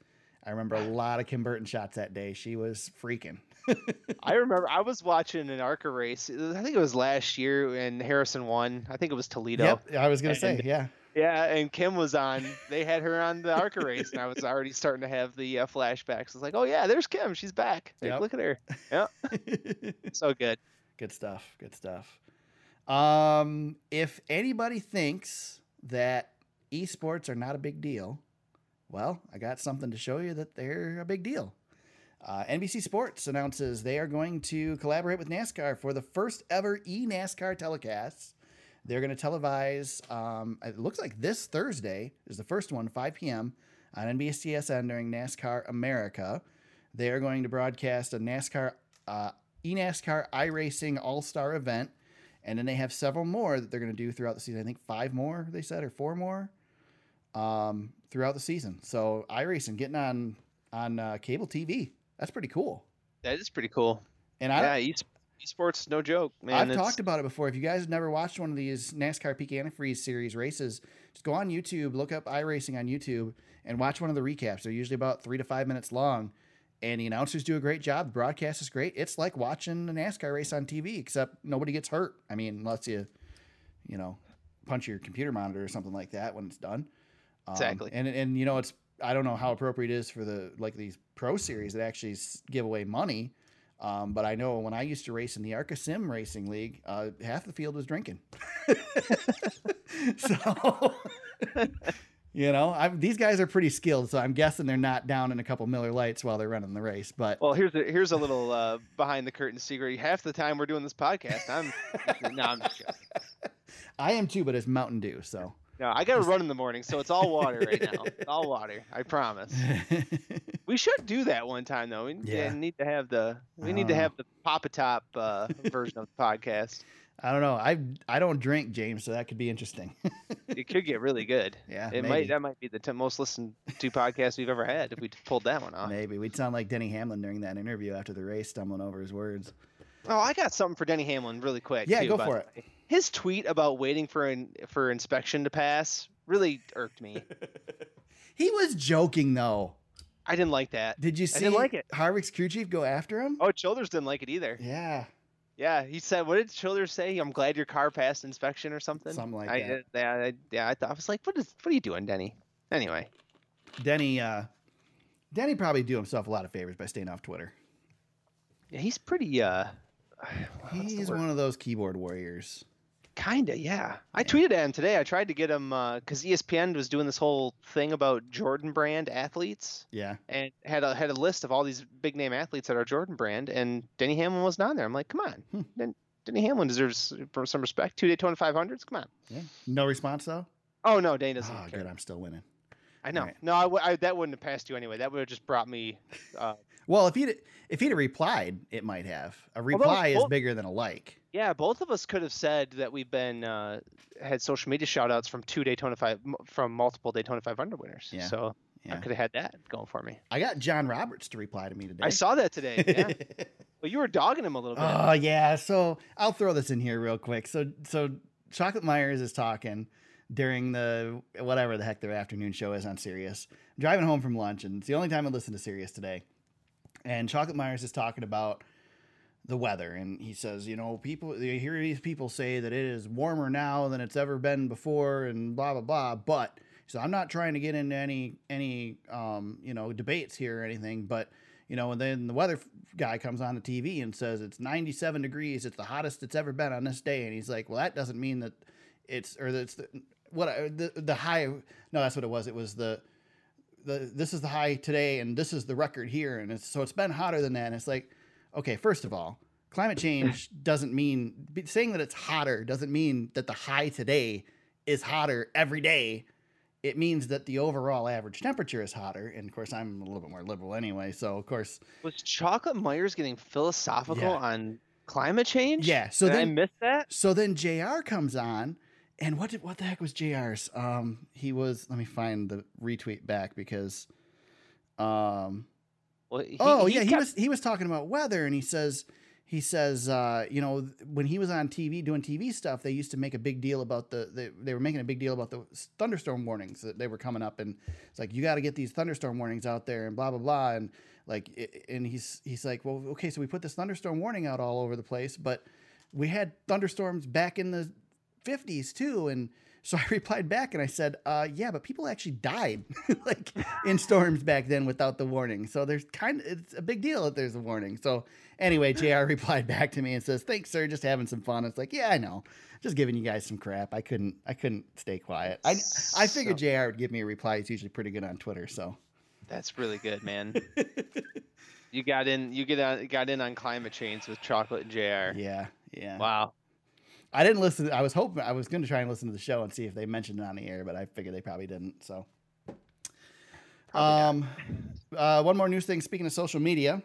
I remember a lot of Kim Burton shots that day. She was freaking. I remember I was watching an ARCA race. I think it was last year, and Harrison won. I think it was Toledo. Yep, I was gonna say, yeah. Yeah, and Kim was on. They had her on the ARCA race, and I was already starting to have the uh, flashbacks. I was like, "Oh yeah, there's Kim. She's back. Like, Yep. Look at her. Yeah, so good." Good stuff. Good stuff. Um, if anybody thinks that esports are not a big deal, well, I got something to show you that they're a big deal. Uh, NBC Sports announces they are going to collaborate with NASCAR for the first ever e NASCAR telecasts. They're going to televise, um, it looks like this Thursday is the first one, 5 p.m. on NBCSN during NASCAR America. They are going to broadcast a NASCAR, uh, eNASCAR iRacing All Star event. And then they have several more that they're going to do throughout the season. I think five more, they said, or four more um, throughout the season. So iRacing getting on on uh, cable TV. That's pretty cool. That is pretty cool. And I, yeah, esports, no joke, man. I've it's- talked about it before. If you guys have never watched one of these NASCAR Peak Antifreeze series races, just go on YouTube, look up iRacing on YouTube, and watch one of the recaps. They're usually about three to five minutes long, and the announcers do a great job. The broadcast is great. It's like watching a NASCAR race on TV, except nobody gets hurt. I mean, unless you, you know, punch your computer monitor or something like that when it's done. Um, Exactly. And and you know, it's I don't know how appropriate it is for the like these pro series that actually give away money. Um, but I know when I used to race in the Arca Sim Racing League, uh, half the field was drinking. so, you know, I'm, these guys are pretty skilled. So I'm guessing they're not down in a couple Miller Lights while they're running the race. But Well, here's a, here's a little uh, behind the curtain secret. Half the time we're doing this podcast, I'm no, I'm just joking. I am too, but it's Mountain Dew. So No, I got to run in the morning, so it's all water right now. It's all water. I promise. We should do that one time though. We Yeah. need to have the we need to Uh. have the Papa Top uh, version of the podcast. I don't know. I I don't drink, James, so that could be interesting. It could get really good. yeah, It maybe. might that might be the t- most listened to podcast we've ever had if we pulled that one off. Maybe we'd sound like Denny Hamlin during that interview after the race, stumbling over his words. Oh, I got something for Denny Hamlin really quick. Yeah, too, go for it. Way. His tweet about waiting for an, for inspection to pass really irked me. He was joking though. I didn't like that. Did you see? I didn't like it. Harvick's crew chief go after him? Oh, Childers didn't like it either. Yeah. Yeah, he said, "What did Childers say? I'm glad your car passed inspection or something." Something like I, that. Yeah, I, yeah. I thought I was like, "What is? What are you doing, Denny?" Anyway, Denny, uh, Denny probably do himself a lot of favors by staying off Twitter. yeah, he's pretty. uh He's one of those keyboard warriors. Kinda, yeah. I Yeah. tweeted at him today. I tried to get him because ESPN was doing this whole thing about Jordan Brand athletes Yeah. and had a had a list of all these big name athletes that are Jordan Brand, and Denny Hamlin wasn't on there. I'm like, come on, Hmm. Den- Denny Hamlin deserves some respect. Two Daytona 500s, come on. Yeah. No response though. Oh no, Denny doesn't Oh, care. good. I'm still winning. I know. Alright. No, I, w- I- that wouldn't have passed you anyway. That would have just brought me. Uh, Well, if he'd if he'd have replied, it might have. A reply is bigger than a like. yeah, both of us could have said that we've been uh, had social media shout outs from two Daytona five from multiple Daytona 500 winners. Yeah. So I could have had that going for me. I got John Roberts to reply to me today. I saw that today. Yeah. Well, you were dogging him a little bit. Oh yeah, so I'll throw this in here real quick. So so Chocolate Myers is talking during the whatever the heck their afternoon show is on Sirius. driving home from lunch, and it's the only time I listen to Sirius today. And Chocolate Myers is talking about the weather, and he says, you know, people you hear these people say that it is warmer now than it's ever been before, and blah blah blah. But so I'm not trying to get into any any um, you know debates here or anything, but you know, and then the weather guy comes on the TV and says it's 97 degrees, it's the hottest it's ever been on this day, and he's like, well, that doesn't mean that it's or that's what uh, the the high. No, that's what it was. It was the the this is the high today, and this is the record here, and it's so it's been hotter than that. And it's like, okay, first of all, climate change doesn't mean saying that it's hotter doesn't mean that the high today is hotter every day it means that the overall average temperature is hotter. And of course, I'm a little bit more liberal anyway. So, of course, Was Chocolate Myers getting philosophical Yeah. on climate change? Yeah, so Did I then- miss that? so then JR comes on. And what did what the heck was JR's? Um, he was. Let me find the retweet back because, um, Well, he, oh he yeah, he was he was talking about weather, and he says he says uh, you know when he was on TV doing TV stuff, they used to make a big deal about the they, they were making a big deal about the thunderstorm warnings that they were coming up, and it's like you got to get these thunderstorm warnings out there, and blah blah blah, and like and he's he's like, well, okay, so we put this thunderstorm warning out all over the place, but we had thunderstorms back in the 50s too and so I replied back and I said, uh, yeah, but people actually died like in storms back then without the warning. So there's kind of, it's a big deal that there's a warning. So anyway, JR replied back to me and says, thanks, sir. Just having some fun. It's like, yeah, I know. Just giving you guys some crap. I couldn't, I couldn't stay quiet. I, I figured So- JR would give me a reply. He's usually pretty good on Twitter. So That's really good, man. you got in. You get on, got in on climate change with Chocolate and Jr. yeah, yeah. Wow. I didn't listen. I was hoping I was going to try and listen to the show and see if they mentioned it on the air, but I figured they probably didn't. So, Probably um, uh, one more news thing. Speaking of social media,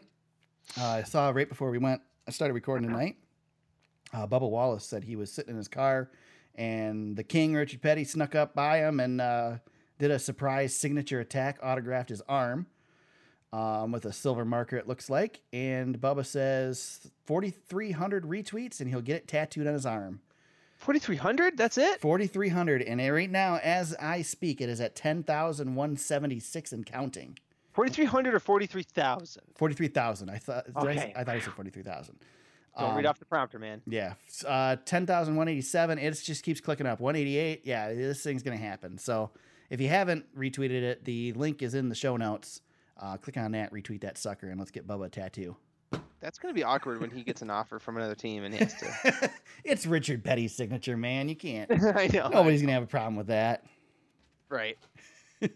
uh, I saw right before we went. I started recording tonight. Uh, Bubba Wallace said he was sitting in his car, and the King Richard Petty snuck up by him and uh, did a surprise signature attack, autographed his arm um, with a silver marker. It looks like, and Bubba says forty three hundred retweets, and he'll get it tattooed on his arm. 4,300. That's it. 4,300. And right now, as I speak, it is at 10,176 and counting. 4,300 or 43,000. 43,000. I thought, did I, Okay. I thought I said 43,000. Don't read Um, off the prompter, man. Yeah. Uh, 10,187. It just keeps clicking up. 188. Yeah, this thing's going to happen. So if you haven't retweeted it, the link is in the show notes. Uh, click on that, retweet that sucker, and let's get Bubba a tattoo. That's gonna be awkward when he gets an offer from another team and he has to. it's Richard Petty's signature, man. You can't. I know. Nobody's going to have a problem with that. Right. no,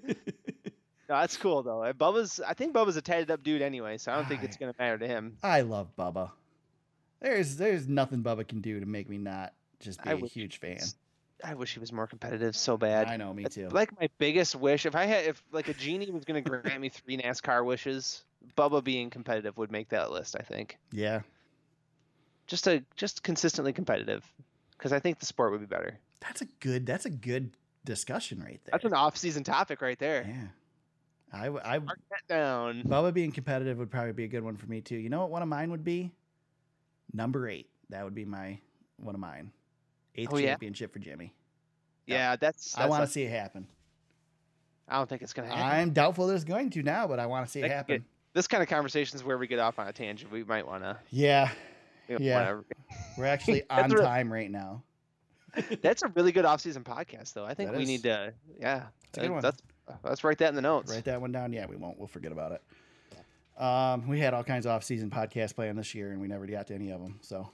that's cool though. Bubba's. I think Bubba's a tatted up dude anyway, so I don't think it's gonna matter to him. I love Bubba. There's there's nothing Bubba can do to make me not just be I a huge fan. I wish he was more competitive so bad. I know, me too. like my biggest wish. If I had, if like a genie was gonna grant me three NASCAR wishes, Bubba being competitive would make that list. I think yeah, just a just consistently competitive, because I think the sport would be better. that's a good that's a good discussion right there. That's an off-season topic right there. yeah. I, I Mark that down. Bubba being competitive would probably be a good one for me too. You know what one of mine would be? Number eight. That would be my one of mine. Eighth Oh, yeah? championship for Jimmie. Yeah, that's. I want to see it happen. I don't think it's gonna happen. I'm doubtful that it's going to now, but I want to see it That could happen. get- This kind of conversation is where we get off on a tangent. We might wanna Yeah, you know, Yeah. whatever. We're actually on time right now. That's a really good off-season podcast, though. I think That we is. need to, yeah, It's a good one. Let's let's write that in the notes. Write that one down. Yeah, we won't. We'll forget about it. Um, we had all kinds of off-season podcasts planned this year, and we never got to any of them. So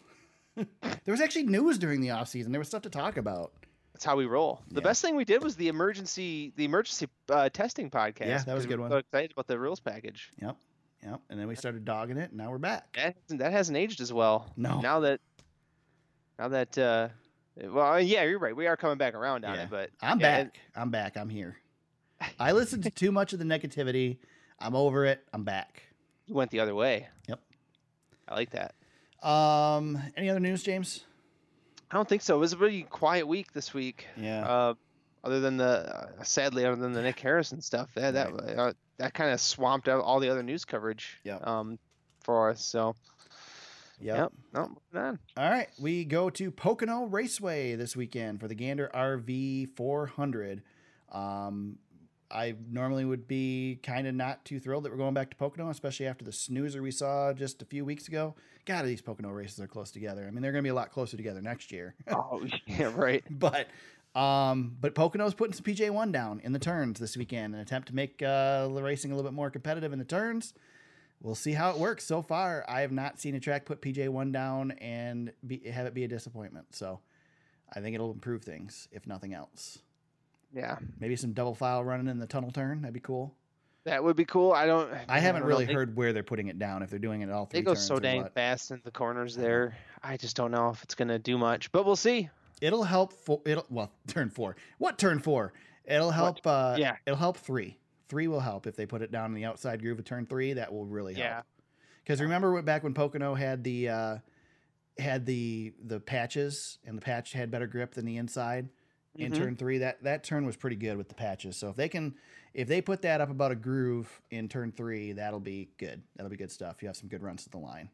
there was actually news during the off-season. There was stuff to talk about. That's how we roll. The Yeah. best thing we did was the emergency the emergency uh, testing podcast. Yeah, that was a good we one. So excited about the rules package. Yep, yep. And then we started dogging it, and now we're back. That hasn't, that hasn't aged as well. No. Now that now that uh, well, yeah, you're right. We are coming back around on Yeah. it, but I'm yeah, back. I'm back. I'm here. I listened to too much of the negativity. I'm over it. I'm back. You went the other way. Yep. I like that. Um, any other news, James? I don't think so. It was a really quiet week this week. Yeah. Uh, other than the uh, sadly, other than the Nick Harrison stuff, that that uh, that kind of swamped out all the other news coverage. Yep. Um, for us. So Yep. yep. No, on. All right, we go to Pocono Raceway this weekend for the Gander RV 400. Um, I normally would be kind of not too thrilled that we're going back to Pocono, especially after the snoozer we saw just a few weeks ago. God, these Pocono races are close together. I mean, they're going to be a lot closer together next year. Oh yeah, right. but um, but Pocono's putting some PJ one down in the turns this weekend, an attempt to make uh, the racing a little bit more competitive in the turns. We'll see how it works. So far, I have not seen a track put PJ one down and be, have it be a disappointment. So I think it'll improve things, if nothing else. Yeah, Maybe some double file running in the tunnel turn. That'd be cool. That would be cool. I don't. I haven't don't really heard where they're putting it down. If they're doing it all three They go turns so dang what. fast in the corners there. I just don't know if it's gonna do much, but we'll see. It'll help. For, it'll well, turn four. What turn four? It'll help. Uh, Yeah. It'll help three. Three will help if they put it down in the outside groove of turn three. That will really help. Yeah. Because remember what- back when Pocono had the uh, had the the patches and the patch had better grip than the inside in Mhm. turn three. That that turn was pretty good with the patches. So if they can if they put that up about a groove in turn three, that'll be good. That'll be good stuff. You have some good runs to the line.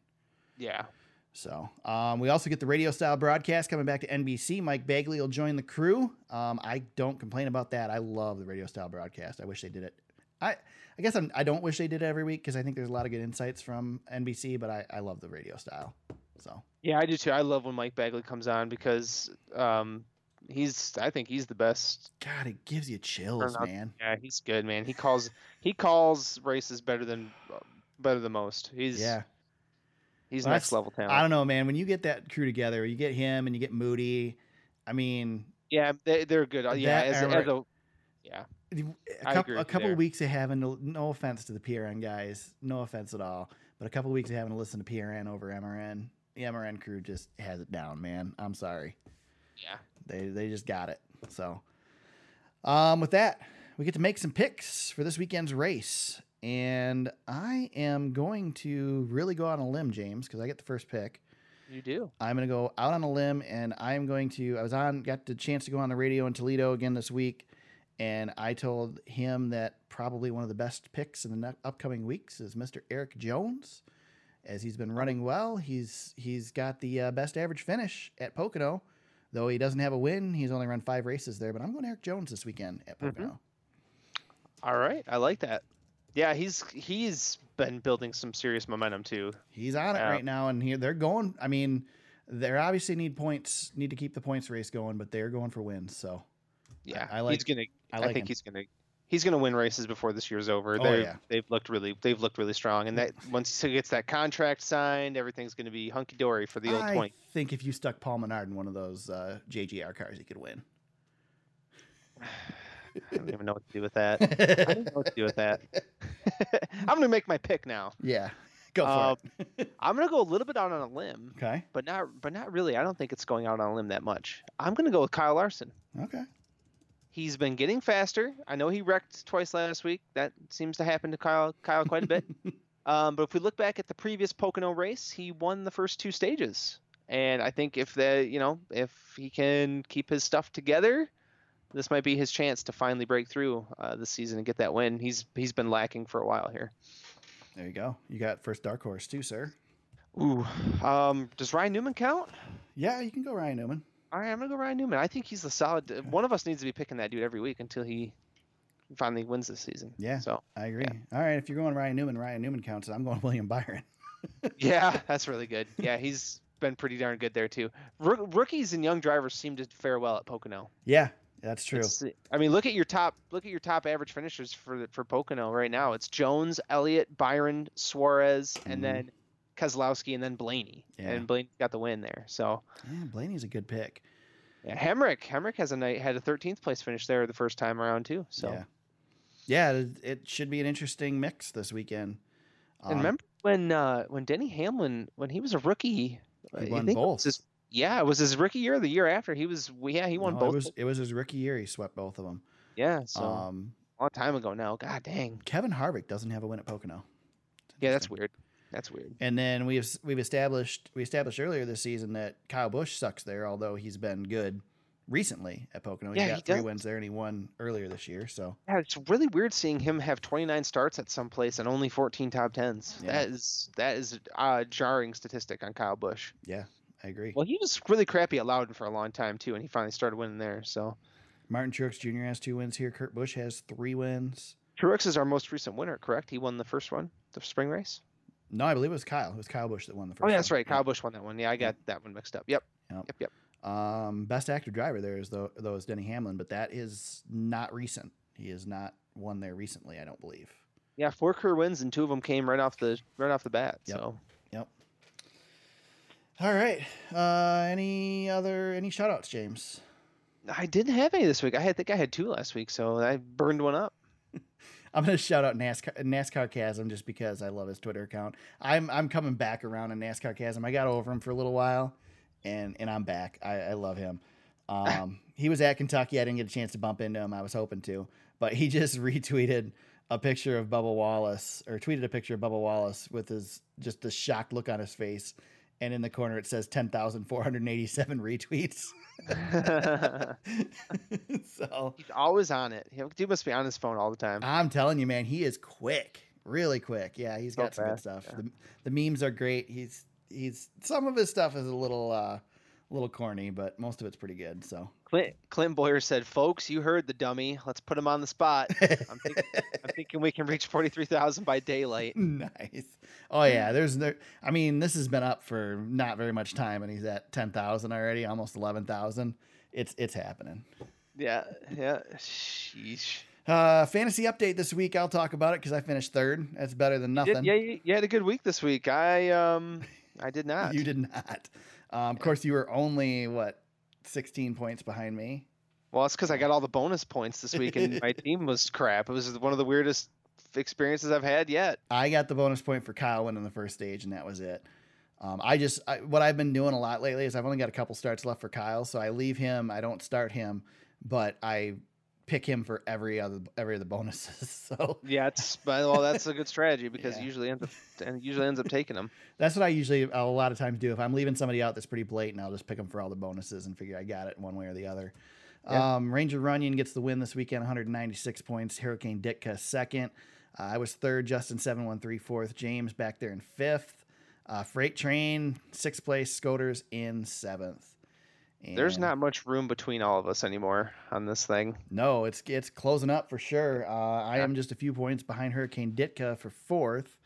Yeah. So um, we also get the radio style broadcast coming back to NBC. Mike Bagley will join the crew. Um, I don't complain about that. I love the radio style broadcast. I wish they did it. I I guess I'm, I don't wish they did it every week because I think there's a lot of good insights from NBC, but I, I love the radio style. So Yeah, I do too. I love when Mike Bagley comes on because um, he's. I think he's the best. God, it gives you chills, man. Yeah, he's good, man. He calls. He calls races better than better than most. He's. Yeah. He's Well, next level talent. I don't know, man. When you get that crew together, you get him and you get Moody. I mean, Yeah, they, they're good. Uh, Yeah, That as, as a. Yeah. a couple, a couple there. weeks of having to, no offense to the PRN guys, no offense at all, but a couple weeks of having to listen to PRN over MRN. The MRN crew just has it down, man. I'm sorry. Yeah. They they just got it. So, um, with that, we get to make some picks for this weekend's race, and I am going to really go on a limb, James, because I get the first pick. You do. I'm going to go out on a limb and I'm going to. I was on, got the chance to go on the radio in Toledo again this week, and I told him that probably one of the best picks in the upcoming weeks is Mr. Erik Jones, as he's been running well. He's he's got the uh, best average finish at Pocono, though he doesn't have a win. He's only run five races there, but I'm going Erik Jones this weekend at mm-hmm. Pocono. All right. I like that. Yeah, he's he's been building some serious momentum too. He's on it Yeah. right now, and he, they're going. I mean, they obviously need points, need to keep the points race going, but they're going for wins. So Yeah, I like- He's gonna. I I, think him. he's gonna. He's gonna win races before this year's over. Oh, They've, yeah. they've looked really. They've looked really strong, and that once he gets that contract signed, everything's gonna be hunky dory for the old point. I think if you stuck Paul Menard in one of those uh, JGR cars, he could win. I don't even know what to do with that. I don't know what to do with that. I'm gonna make my pick now. yeah, go for Uh, it. I'm gonna go a little bit out on a limb, Okay, but not but not really. I don't think it's going out on a limb that much. I'm gonna go with Kyle Larson. okay. He's been getting faster. I know he wrecked twice last week. That seems to happen to Kyle Kyle quite a bit. um, but if we look back at the previous Pocono race, he won the first two stages. And I think if the you know if he can keep his stuff together, this might be his chance to finally break through uh, this season and get that win. He's he's been lacking for a while here. There you go. You got first dark horse too, sir. Ooh, um, does Ryan Newman count? Yeah, you can go Ryan Newman. All right, I'm gonna go Ryan Newman. I think he's the solid. One of us needs to be picking that dude every week until he finally wins this season. Yeah. So I agree. All right, if you're going Ryan Newman, Ryan Newman counts. I'm going William Byron. yeah, that's really good. Yeah, he's been pretty darn good there too. Rook- rookies and young drivers seem to fare well at Pocono. Yeah, that's true. It's- I mean, look at your top look at your top average finishers for for Pocono right now. It's Jones, Elliott, Byron, Suarez, and Mhm. then Keselowski, and then Blaney. Yeah. And Blaney got the win there. So Yeah, Blaney's a good pick. yeah, Hemric, Hemric has a night had a 13th place finish there the first time around too. So Yeah. Yeah, it, it should be an interesting mix this weekend. and Um, remember when uh, when Denny Hamlin when he was a rookie, He won think it both. his- yeah, it was his rookie year. or The year after he was yeah he won no, both. It was, it was his rookie year. He swept both of them. yeah, so um, a long time ago now. God dang. Kevin Harvick doesn't have a win at Pocono. Yeah, that's weird. That's weird. And then we've we've established we established earlier this season that Kyle Busch sucks there, although he's been good recently at Pocono. He's Yeah, got he three does. wins there, and he won earlier this year. So Yeah, it's really weird seeing him have 29 starts at some place and only 14 top tens. Yeah. That is that is a jarring statistic on Kyle Busch. yeah, I agree. Well, he was really crappy at Loudon for a long time too, and he finally started winning there. So Martin Truex Jr. has two wins here. Kurt Busch has three wins. Truex is our most recent winner, correct? He won the first one, the spring race. No, I believe it was Kyle. It was Kyle Busch that won the first. Oh, yeah, that's one. right. Kyle Busch won that one. Yeah, I got that one mixed up. Yep. Yep. Yep. Yep. Um, best active driver there is though, though is Denny Hamlin, but that is not recent. He has not won there recently. I don't believe. Yeah, four career wins and two of them came right off the right off the bat. Yep. So Yep. All right. Uh, any other any shout outs, James? I didn't have any this week. I had, think I had two last week, so I burned one up. I'm gonna shout out NASCAR NASCARcasm just because I love his Twitter account. I'm I'm coming back around in NASCARcasm. I got over him for a little while, and and I'm back. I, I love him. Um, he was at Kentucky. I didn't get a chance to bump into him. I was hoping to, but he just retweeted a picture of Bubba Wallace or tweeted a picture of Bubba Wallace with his just the shocked look on his face, and in the corner it says ten thousand four hundred eighty-seven retweets. so He's always on it. He dude must be on his phone all the time. I'm telling you, man, he is quick, really quick. Yeah, he's got some good stuff. yeah. The, the memes are great. He's he's some of his stuff is a little uh, a little corny, but most of it's pretty good. So Clint, Clint Bowyer said, "Folks, you heard the dummy. Let's put him on the spot. I'm thinking, I'm thinking we can reach forty three thousand by daylight." nice. Oh yeah, there's there. I mean, this has been up for not very much time, and he's at ten thousand already, almost eleven thousand. It's it's happening. Yeah, yeah. Sheesh. Uh, fantasy update this week. I'll talk about it because I finished third. That's better than nothing. yeah, you, you had a good week this week. I um, I did not. You did not. Um, of course, you were only what sixteen points behind me. Well, it's because I got all the bonus points this week, and my team was crap. It was one of the weirdest experiences I've had yet. I got the bonus point for Kyle winning the first stage, and that was it. Um, I just I, what I've been doing a lot lately is I've only got a couple starts left for Kyle, so I leave him. I don't start him, but I pick him for every other every other bonuses. So Yeah, it's well, that's a good strategy because Yeah. usually ends up and usually ends up taking them. that's what I usually a lot of times do. If I'm leaving somebody out that's pretty blatant, I'll just pick them for all the bonuses and figure I got it one way or the other. Yeah. Um, Ranger Runyon gets the win this weekend, 196 points. Hurricane Ditka second. Uh, I was third. Justin 713 fourth. James back there in fifth. Uh, Freight Train sixth place. Scoters in seventh. There's not much room between all of us anymore on this thing. No, it's it's closing up for sure. Uh, I Yeah. am just a few points behind Hurricane Ditka for fourth.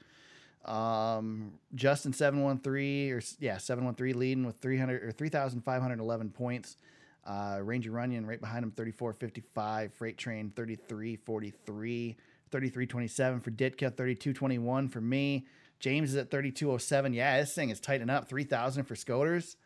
Um, Justin seven one three or yeah seven one three leading with three hundred or three thousand five hundred eleven points. Uh, Ranger Runyon right behind him thirty four fifty five. Freight Train 33 43. 33.27 for Ditka, 32.21 for me. James is at 32.07. Yeah, this thing is tightening up. 3,000 for Scoters.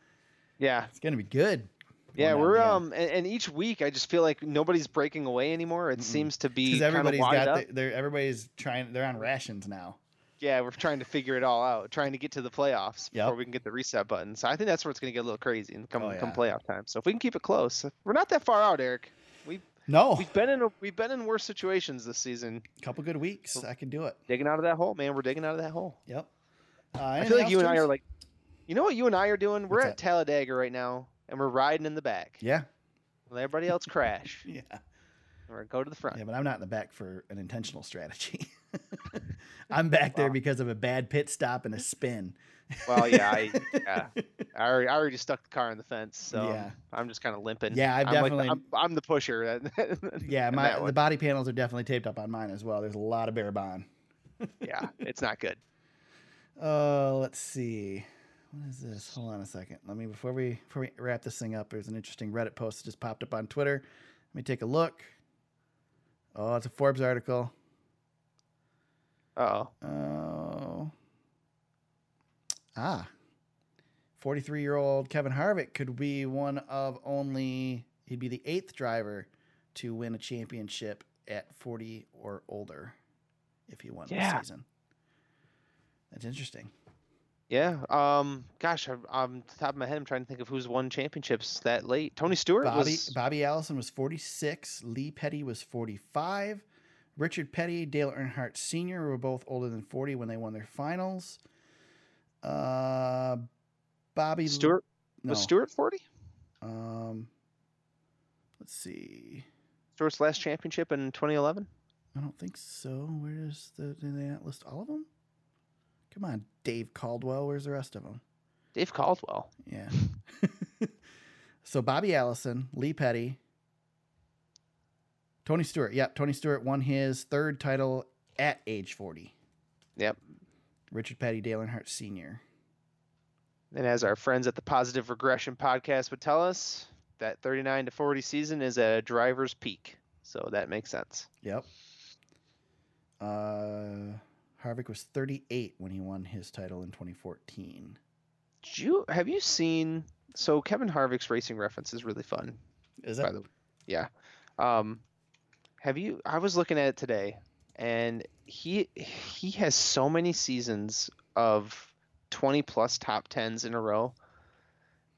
Yeah, It's going to be good. yeah, we're um, and, and each week I just feel like nobody's breaking away anymore. It Mm-mm. seems to be because kind of everybody's got the, they're everybody's trying they're on rations now. Yeah, we're trying to figure it all out, trying to get to the playoffs Yep. before we can get the reset button. So I think that's where it's going to get a little crazy and come Oh, come yeah. playoff time. So if we can keep it close, we're not that far out, Eric. We No, we've been in a, we've been in worse situations this season. A couple good weeks. I can do it. Digging out of that hole, man. We're digging out of that hole. Yep. Uh, I feel like you and I are like, you know what you and I are doing? We're What's at Talladega right now, and we're riding in the back. yeah, Let everybody else crash. yeah, or go to the front. yeah. But I'm not in the back for an intentional strategy. I'm back there because of a bad pit stop and a spin. Well, yeah, I, yeah. I already, I already stuck the car in the fence, so Yeah. I'm just kind of limping. Yeah, like the- definitely- I'm, I'm the pusher. Yeah, my the body panels are definitely taped up on mine as well. There's a lot of bear bond. yeah, it's not good. Uh, let's see. What is this? Hold on a second. Let me before we before we wrap this thing up. There's an interesting Reddit post that just popped up on Twitter. Let me take a look. Oh, it's a Forbes article. Oh. Oh. Ah. 43 year old Kevin Harvick could be one of only, he'd be the eighth driver to win a championship at 40 or older if he won Yeah. this season. That's interesting. Yeah. Um. Gosh, I'm, I'm top of my head. I'm trying to think of who's won championships that late. Tony Stewart Bobby, was. Bobby Allison was 46. Lee Petty was 45. Richard Petty, Dale Earnhardt Sr. were both older than 40 when they won their finals. Uh, Bobby Stewart no. was Stewart 40. Um, let's see. Stewart's last championship in 2011. I don't think so. Where's the? Did they not list all of them? Come on, Dave Caldwell. Where's the rest of them? Dave Caldwell. Yeah. so Bobby Allison, Lee Petty, Tony Stewart. Yep, Tony Stewart won his third title at age 40. Yep. Richard Petty, Dale Earnhardt Sr. And as our friends at the Positive Regression podcast would tell us, that 39 to 40 season is a driver's peak. So that makes sense. Yep. Uh, Harvick was 38 when he won his title in 2014. Did you have you seen? So Kevin Harvick's racing reference is really fun. Is that the yeah. Um, have you? I was looking at it today, and he he has so many seasons of 20 plus top tens in a row.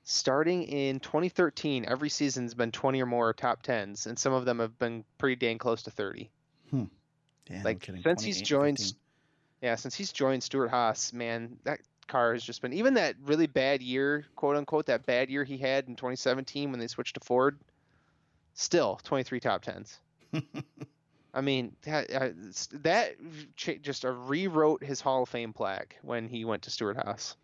Starting in 2013, every season's been 20 or more top tens, and some of them have been pretty dang close to 30. Damn, like, kidding, since he's joined 15. Yeah, since he's joined Stewart Haas, man, that car has just been even that really bad year, quote unquote, that bad year he had in 2017 when they switched to Ford. Still 23 top tens. I mean, that, uh, that just uh, rewrote his Hall of Fame plaque when he went to Stewart Haas.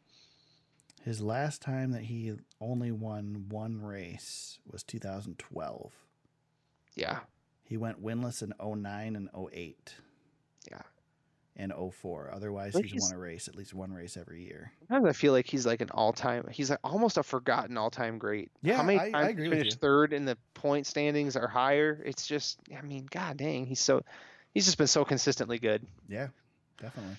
His last time that he only won one race was 2012. Yeah, He went winless in 09 and 08. And 04. Otherwise, Like he's, he's- won a race, at least one race every year. sometimes I feel like he's like an all-time. He's like almost a forgotten all-time great. Yeah, How many I- I times agree he with finished third in the point standings or higher? It's just, I mean, god dang, he's so, he's just been so consistently good. Yeah, definitely.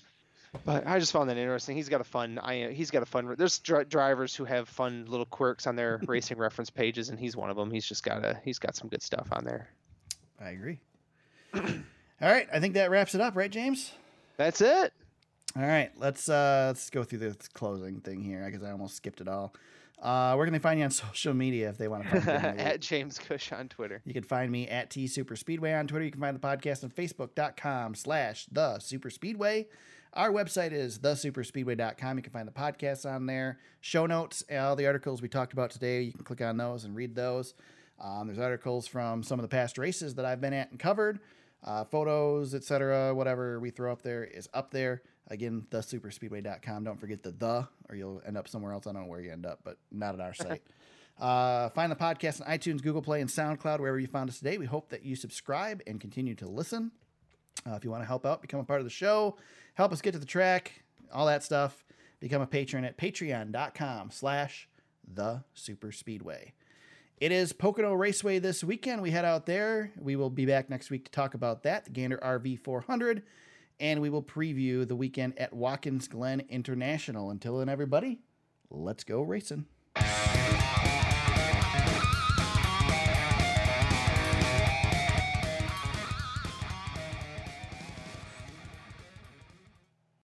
But I just found that interesting. He's got a fun. I uh, he's got a fun. There's dri- drivers who have fun little quirks on their racing reference pages, and he's one of them. He's just got a. He's got some good stuff on there. I agree. All right, I think that wraps it up, right, James? That's it. All right, let's uh let's go through this closing thing here because I almost skipped it all. Uh, where can they find you on social media if they want to find you? At James Cush on Twitter. You can find me at T Super Speedway on Twitter. You can find the podcast on Facebook.com slash The Super Speedway. Our website is thesuperspeedway.com. You can find the podcast on there. Show notes, all the articles we talked about today. You can click on those and read those. Um, there's articles from some of the past races that I've been at and covered. Uh, photos, etc., whatever we throw up there is up there. Again, thesuperspeedway.com. Don't forget the the, or you'll end up somewhere else. I don't know where you end up, but not at our site. Uh, find the podcast on iTunes, Google Play, and SoundCloud, wherever you found us today. We hope that you subscribe and continue to listen. Uh, if you want to help out, become a part of the show, help us get to the track, all that stuff, become a patron at patreon.com slash the super speedway. It is Pocono Raceway this weekend. We head out there. We will be back next week to talk about that, the Gander RV 400, and we will preview the weekend at Watkins Glen International. Until then, everybody, let's go racing.